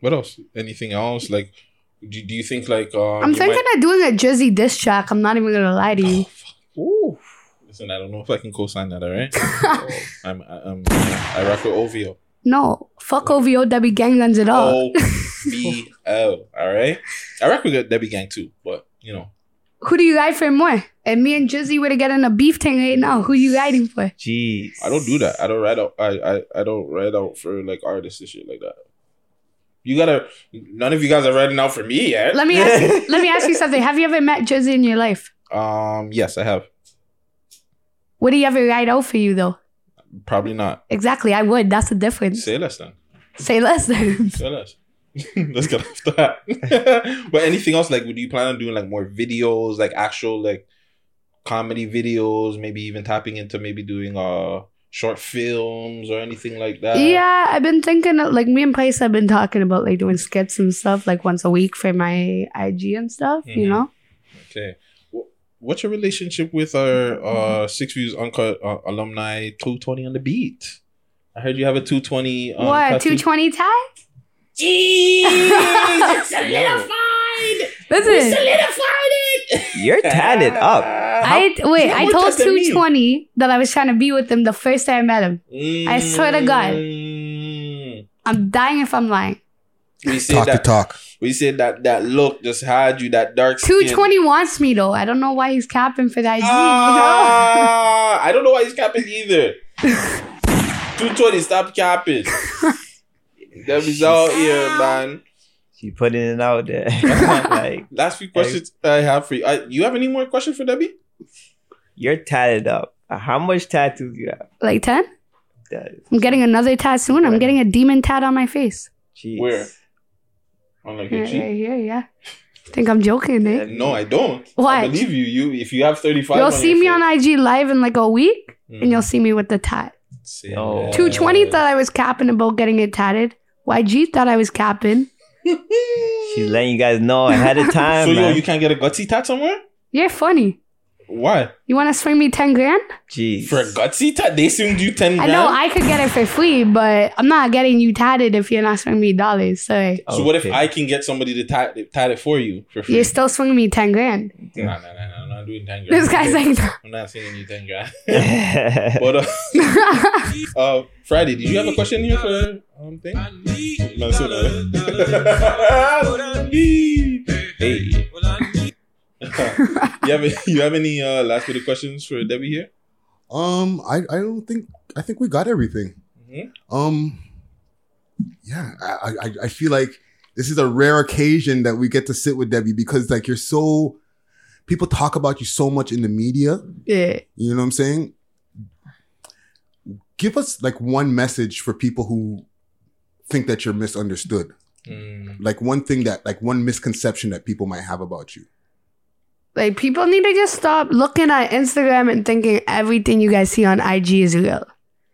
What else? Anything else? Like, do, do you think like um? I'm thinking might- of doing a Jersey diss track. I'm not even gonna lie to you. Ooh. Listen, I don't know if I can co-sign that. All right. I'm I'm I rock with OVO. No, fuck OVO Debbie Gang guns it up. O B L. All right. I rock with Debbie Gang too, but you know. Who do you ride for more? And me and Drizzy were to get in a beef thing right now. Who you riding for? Jeez. I don't do that. I don't write out. I I, I don't write out for like artists and shit like that. You gotta. None of you guys are writing out for me yet. Let me ask you, let me ask you something. Have you ever met Drizzy in your life? Um. Yes, I have. Would he ever ride out for you though? Probably not. Exactly, I would. That's the difference. Say less then. Say less then. Say less. Let's get off that. but anything else? Like, would you plan on doing like more videos, like actual like comedy videos? Maybe even tapping into maybe doing uh short films or anything like that. yeah, I've been thinking like me and Price have been talking about like doing skits and stuff like once a week for my IG and stuff. You Mhm. know. Okay. Wh- What's your relationship with our uh Six Views Uncut uh, alumni 220 on the beat? I heard you have a 220. Um, what tattoo. two twenty tie? Jeez, solidified. Listen, You're tatted up. I wait. I told does that mean? two twenty that I was trying to be with him the first time I met him. I swear to God, Mm. I'm dying if I'm lying. Talk that. the talk. We said that that look just had you that dark skin. 220 wants me though. I don't know why he's capping for that. G, Ah, I don't know why he's capping either. 220, stop capping. Debbie's out here, man. She putting it out there. like Last few questions I have for you. Uh, you have any more questions for Debbie? you're tatted up. Uh, How much tattoos you have? Like 10? That is, I'm getting another tattoo soon. I'm getting a demon tat on my face. jeez. Where? On like Right, your cheek? right here, yeah. Think I'm joking, eh? No, I don't. Why? I believe you. You if you have 35 You'll on see your me face. on IG live in like a week, Mm. and you'll see me with the tat. Say Oh. that. 220 thought I was capping about getting it tatted. YG thought I was capping. She's letting you guys know ahead of time. So yo, you can't get a gutsy tat somewhere? You're funny. Why? You want to swing me 10 grand? Jeez. For a gutsy tat, they swing you 10 I know I could get it for free, but I'm not getting you tatted if you're not swinging me dollars. Sorry. So what if I can get somebody to tat, tat it for you for free? You're still swinging me 10 grand. Nah, nah, nah, nah, I'm not doing 10 grand. This guy's like, no. I'm not singing you 10 grand. but, uh, uh, Friday, did you have a question here for um, thing? No, so no. hey. you have any, you have any uh, last bit of questions for Debbie here? Um, I, I don't think I think we got everything. Mhm. Um, yeah, I, I I feel like this is a rare occasion that we get to sit with Debbie because like you're so people talk about you so much in the media. yeah. You know what I'm saying? Give us like one message for people who think that you're misunderstood. Mm. Like one thing that like one misconception that people might have about you. Like, people need to just stop looking at Instagram and thinking everything you guys see on IG is real.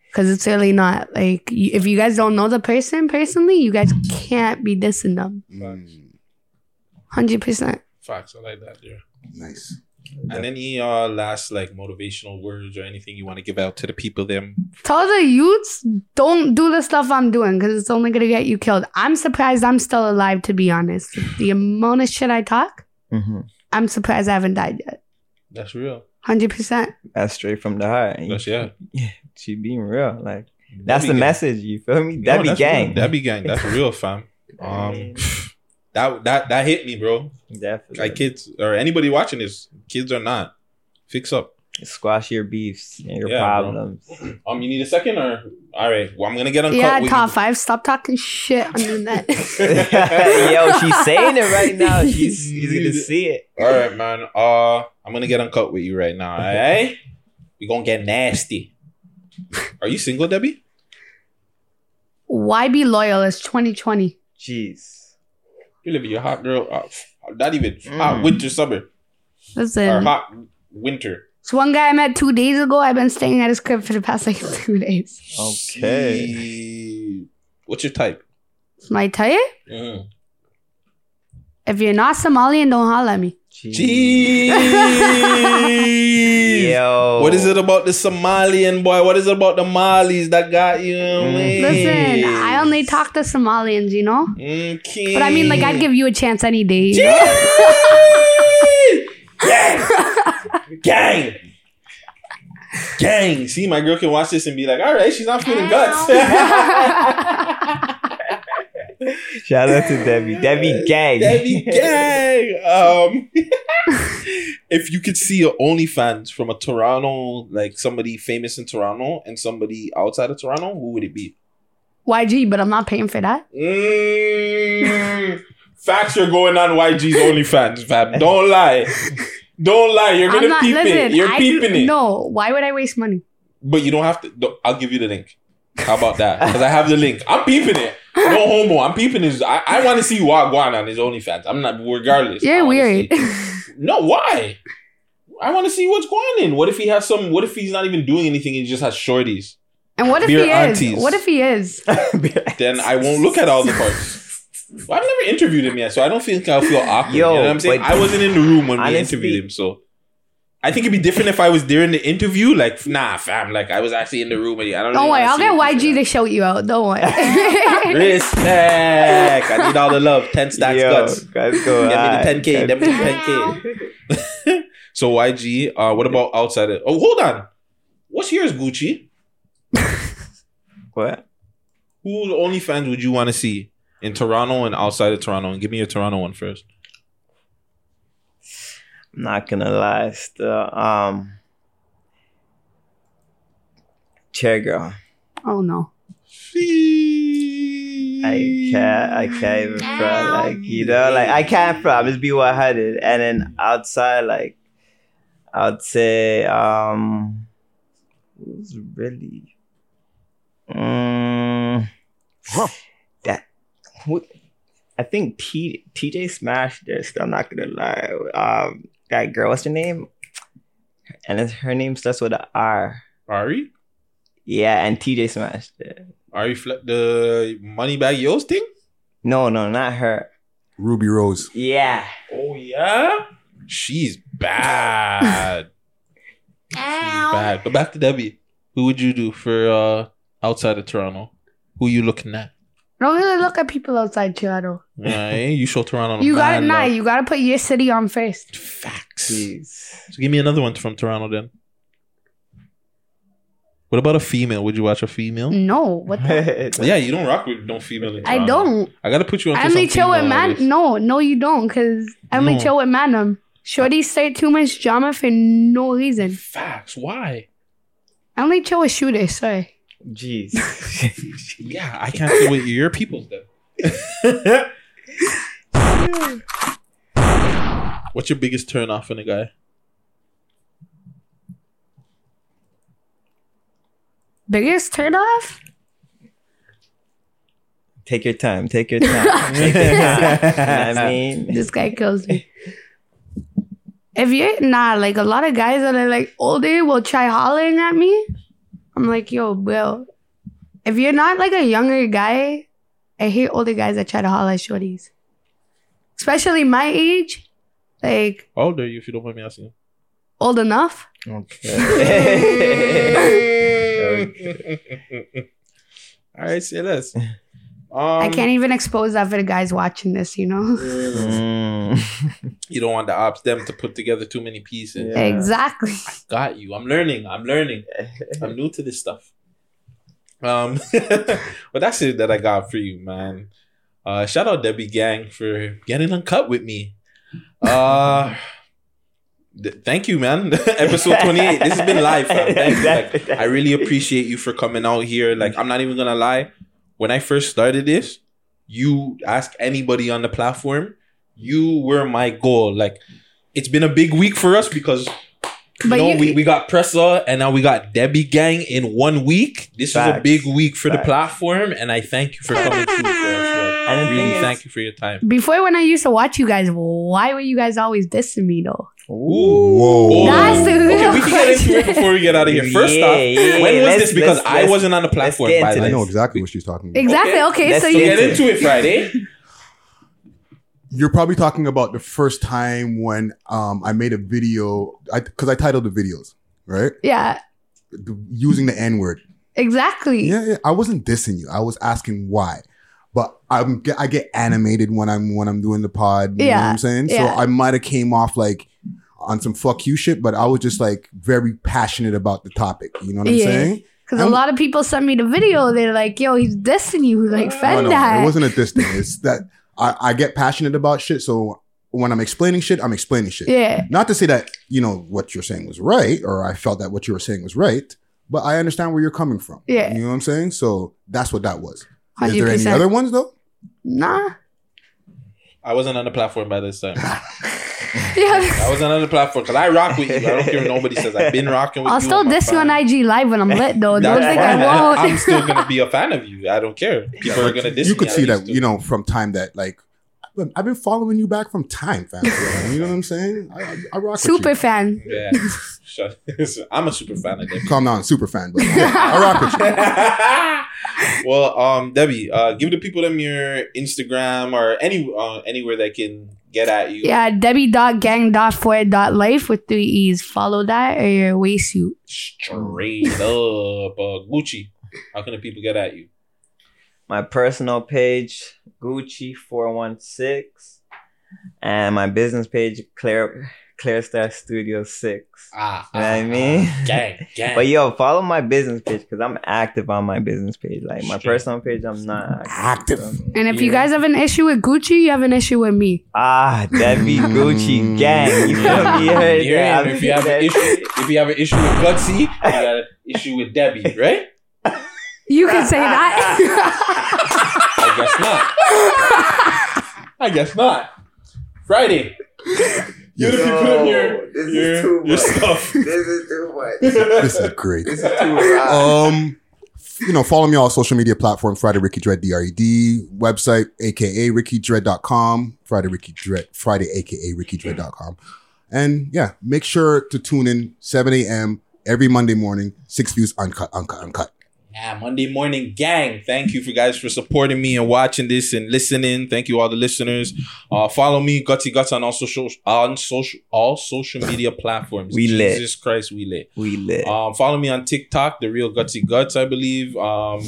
Because it's really not. Like, if you guys don't know the person personally, you guys can't be dissing them. Mm, 100%. Facts, I like that. Yeah. nice. And any uh last like motivational words or anything you want to give out to the people them? Tell the youths, don't do the stuff I'm doing because it's only going to get you killed. I'm surprised I'm still alive, to be honest. The amount of shit I talk, Mhm. I'm surprised I haven't died yet. That's real. 100%. That's straight from the heart. And That's yeah. She being real. Like that's Debbie the gang. message. You feel me? No, Debbie that's gang. real. Debbie gang. That's real, fam. Um, that that that hit me, bro. Definitely. Like kids or anybody watching this, kids or not, fix up. Squash your beefs and your Yeah, bro. problems. Um, you need a second or all right? Well, I'm gonna get uncut. Yeah, with top five. Stop talking shit on the net. Yo, she's saying it right now. She's, she's gonna see it. All right, man. Uh, I'm gonna get uncut with you right now. All right, we gonna get nasty. Are you single, Debbie? Why be loyal? It's 2020. Jeez. You live in your hot girl. Uh, not even Mm. hot winter summer Listen, or Listen, hot winter. It's one guy I met two days ago. I've been staying at his crib for the past like two days. Okay. What's your type? It's my type. Mm. If you're not Somalian, don't holler at me. Jeez. Yo. What is it about the Somalian boy? What is it about the Malis that got you? Mm. Listen, I only talk to Somalians, you know? Okay. But I mean, like, I'd give you a chance any day. You know? gang. Gang. See, my girl can watch this and be like, all right, she's not feeling guts. Shout out to Debbie. Debbie gang. Debbie gang. Um, if you could see your OnlyFans from a Toronto, like somebody famous in Toronto and somebody outside of Toronto, who would it be? YG, but I'm not paying for that. Mm, facts are going on YG's OnlyFans, fam. Don't lie. Don't lie. You're I'm gonna not, peep it. listen, You're I, peeping it. No, why would I waste money? But you don't have to. don't- I'll give you the link. How about that? Because I have the link. I'm peeping it. No homo. I'm peeping his. I, I want to see Wagwan on his OnlyFans. I'm not. Regardless. I You're wanna weird. see- No, why? I want to see what's going on. What if he has some? What if he's not even doing anything? He just has shorties. And what if Beer he aunties. is? What if he is? Then I won't look at all the parts. Well, I've never interviewed him yet, so I don't think I'll feel awkward. Yo, you know what I'm saying? I wasn't in the room when we interviewed him, so I think it'd be different if I was during the interview. Like, nah, fam, like I was actually in the room. And I don't. Don't really worry, I'll get YG to shout you out. Don't worry. Respect. I need all the love. 10 stacks Yo, guts. guys go Get me the 10K. Get me the 10K. so YG, uh, what about outside of Oh, hold on. What's yours, Gucci? What? Who OnlyFans would you want to see? In Toronto and outside of Toronto? And give me your Toronto one first. I'm not gonna lie, still. Um, chair girl. Oh no. I can't, I can't even front, like you know, like I can't front. Just be one hundred, and then outside, like I'd say, um, who's really, that who, I think T TJ smashed this. I'm not gonna lie. Um, that girl, what's her name? And it's, her name starts with a R. Ari? Yeah, and TJ smashed it. Ari Fle- the money bag yo's thing? No, no, not her. Ruby Rose. Yeah. Oh yeah? She's bad. She's bad. But back to Debbie. Who would you do for uh outside of Toronto? Who you looking at? Don't really look at people outside Toronto. Yeah, you show Toronto. You got it nah, love. you gotta put your city on first. Facts. So give me another one from Toronto then. What about a female? Would you watch a female? No, what the? yeah, you don't rock with no female. In I don't. I gotta put you on. I only chill with man. No, no, you don't, cause I only No. chill with Manum. Shorty say too much drama for no reason. Facts. Why? I only chill with shooters. Sorry. Jeez. Yeah, I can't deal with your people's then. What's your biggest turn off in a guy? Biggest turn off? Take your time. Take your time. Take your time. You know I mean? This guy kills me. If you're nah, like a lot of guys that are like older will try hollering at me. I'm like, yo, bro. If you're not like a younger guy, I hate older guys that try to holler at shorties. Especially my age. Like How old are you if you don't mind me asking? old enough. Okay. All right, say less. Um, I can't even expose that for the guys watching this, you know? You don't want the ops them to put together too many pieces. Exactly. I Got you. I'm learning. I'm learning. I'm new to this stuff. Um, but that's it that I got for you, man. Uh, shout out Debbie Gang for getting uncut with me. Uh, th- thank you, man. Episode 28. This has been live, fam. Thank you. Like, I really appreciate you for coming out here. Like, I'm not even gonna lie. When I first started this, you ask anybody on the platform, you were my goal. Like, it's been a big week for us because you But know, you- we, we got Pressa and now we got Debbie Gang in one week. This is a big week for the platform, and I thank you for coming through for us. I And the really thing is- thank you for your time. Before when I used to watch you guys, why were you guys always dissing me though? Whoa. That's the real okay, we can get into it before we get out of here. First Yeah, off, yeah, when was this? Because I wasn't on the platform. get By I know exactly what she's talking about. Exactly. Okay, Let's so So you get into it Friday. You're probably talking about the first time when um, I made a video, because I, titled the videos, right? yeah, The- using the N word. exactly. Yeah, yeah. I wasn't dissing you. I was asking why. But I'm get- I get animated when I'm when I'm doing the pod. You know what Yeah, I'm saying? yeah. So I might have came off like on some fuck you shit, but I was just like very passionate about the topic. You know what I'm Yeah. saying? Because a I'm- lot of people sent me the video. They're like, "Yo, he's dissing you." Like, No, fend no, that. it wasn't a diss thing. It's that I, I get passionate about shit. So when I'm explaining shit, I'm explaining shit. Yeah. Not to say that, you know, what you're saying was right or I felt that what you were saying was right, but I understand where you're coming from. Yeah. You know what I'm saying? So that's what that was. Is there any other ones though? Nah. I wasn't on the platform by this time. Yeah. I wasn't on the platform because I rock with you. I don't care what nobody says. I've been rocking with you. I'll you. still and my diss you on. IG live when I'm lit, though. Don't think. I won't. I'm still gonna be a fan of you. I don't care. People are gonna diss you me. could see that, to. you know, from time that like I've- I've been following you back from time, fam. you know what I'm saying? I, I, I rock Super with fan. Yeah. I'm a super fan of them. you. Calm down, super fan, but yeah, I rock with you. well, um, Debbie, uh, give the people them your Instagram or any uh, anywhere they can get at you. Yeah, Debbie.gang.4.life with three E's. Follow that or your waist suit. Straight up, uh, Gucci. How can the people get at you? My personal page, Gucci four one six, and my business page, Claire, Clear Star Studio Six. Ah, you know what I mean? gang, gang. But yo, follow my business page because I'm active on my business page. Like my personal page, I'm not active. And if you guys have an issue with Gucci, you have an issue with me. Ah, Debbie Gucci gang. You feel me? You heard You that? heard. If you have an issue, if you have an issue with Gutsy, you got an issue with Debbie, right? You can say that. I guess not. I guess not. Friday. You the people put up your your, your stuff. This is too much. this is great. This is too much. Um, you know, follow me on all social media platforms. Friday Ricky Dread D-R-E-D website, aka RickyDread.com. Friday Ricky Dread, Friday, aka RickyDread.com. And yeah, make sure to tune in 7 a.m. every Monday morning. Six views uncut, uncut, uncut. Monday morning gang. Thank you for guys for supporting me and watching this and listening. Thank you all the listeners. Uh, follow me, Gutsy Guts on all social on social all social media platforms. We lit. Jesus Christ, we lit. We lit. Um, follow me on TikTok, the real Gutsy Guts, I believe. Um,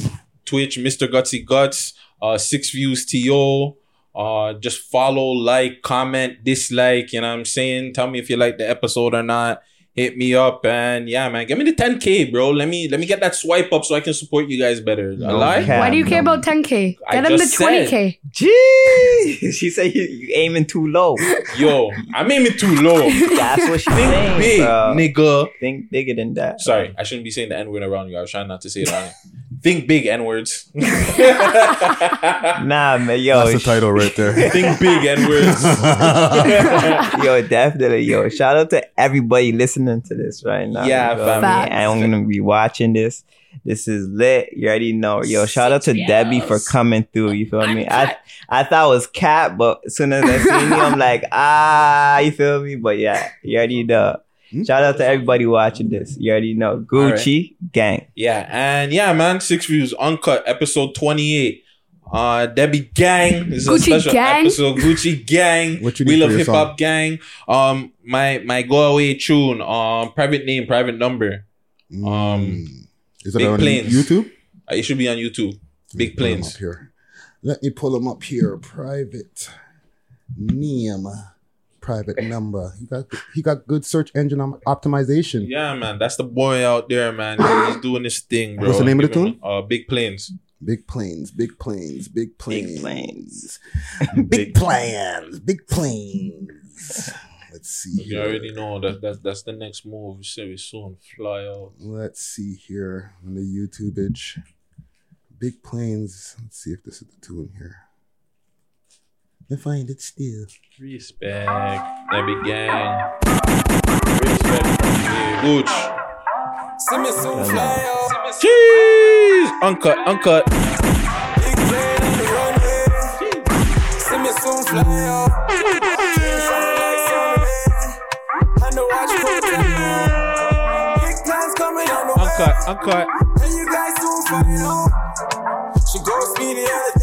Twitch, Mr. Gutsy Guts. Uh, Six Views To. Uh, just follow, like, comment, dislike. You know what I'm saying? Tell me if you like the episode or not. Hit me up and yeah, man, give me the 10k, bro. Let me let me get that swipe up so I can support you guys better. A lie? Why do you care about 10K? I Get him the 20K. Jeez, she said you, you aiming too low. Yo, I'm aiming too low. That's what she's Think saying. big, bro. nigga. Think bigger than that. Sorry, I shouldn't be saying the N word around you. I was trying not to say it on you. Think big N words. Nah, man, yo. That's the title right there. Think big N words. yo, definitely, yo. Shout out to everybody listening to this right now. Yeah, you feel fam. me? Facts. And I'm gonna be watching this. This is lit. You already know. Yo, shout out to Debbie for coming through. You feel me? I I thought it was Cat, but as soon as I seen you, I'm like, ah, you feel me? But yeah, you already know. Shout out to everybody watching this. You already know. Gucci gang. Yeah, and yeah, man, six views uncut, episode twenty eight. Uh, Debbie Gang this is a Gucci special Gang? episode. Gucci Gang, What you we love hip hop gang. Um, my my go away tune. Um, private name, private number. Um, Is that Big on Plains. YouTube? Uh, it should be on YouTube. Big planes. here. Let me pull them up here. Private name, private number. He got he got good search engine optimization. Yeah, man, that's the boy out there, man. He's doing this thing, bro. What's the name of the Give him, tune? Uh, Big Planes. Big planes, big planes, big planes, Big planes. big plans, big planes. Let's see You already know that, that that's the next move. We say we soon fly out. Let's see here on the YouTube itch. Big planes. Let's see if this is the tune here. I find it still. Respect, Debbie Gang. Respect, yeah, Gooch. See me soon fly oh. out. Jeez, uncut, uncut. Big plane on the runway. See me soon fly out. And the watch put Big plans coming on the way. Uncut, uncut. And you guys soon find out. Oh. She goes speedy at the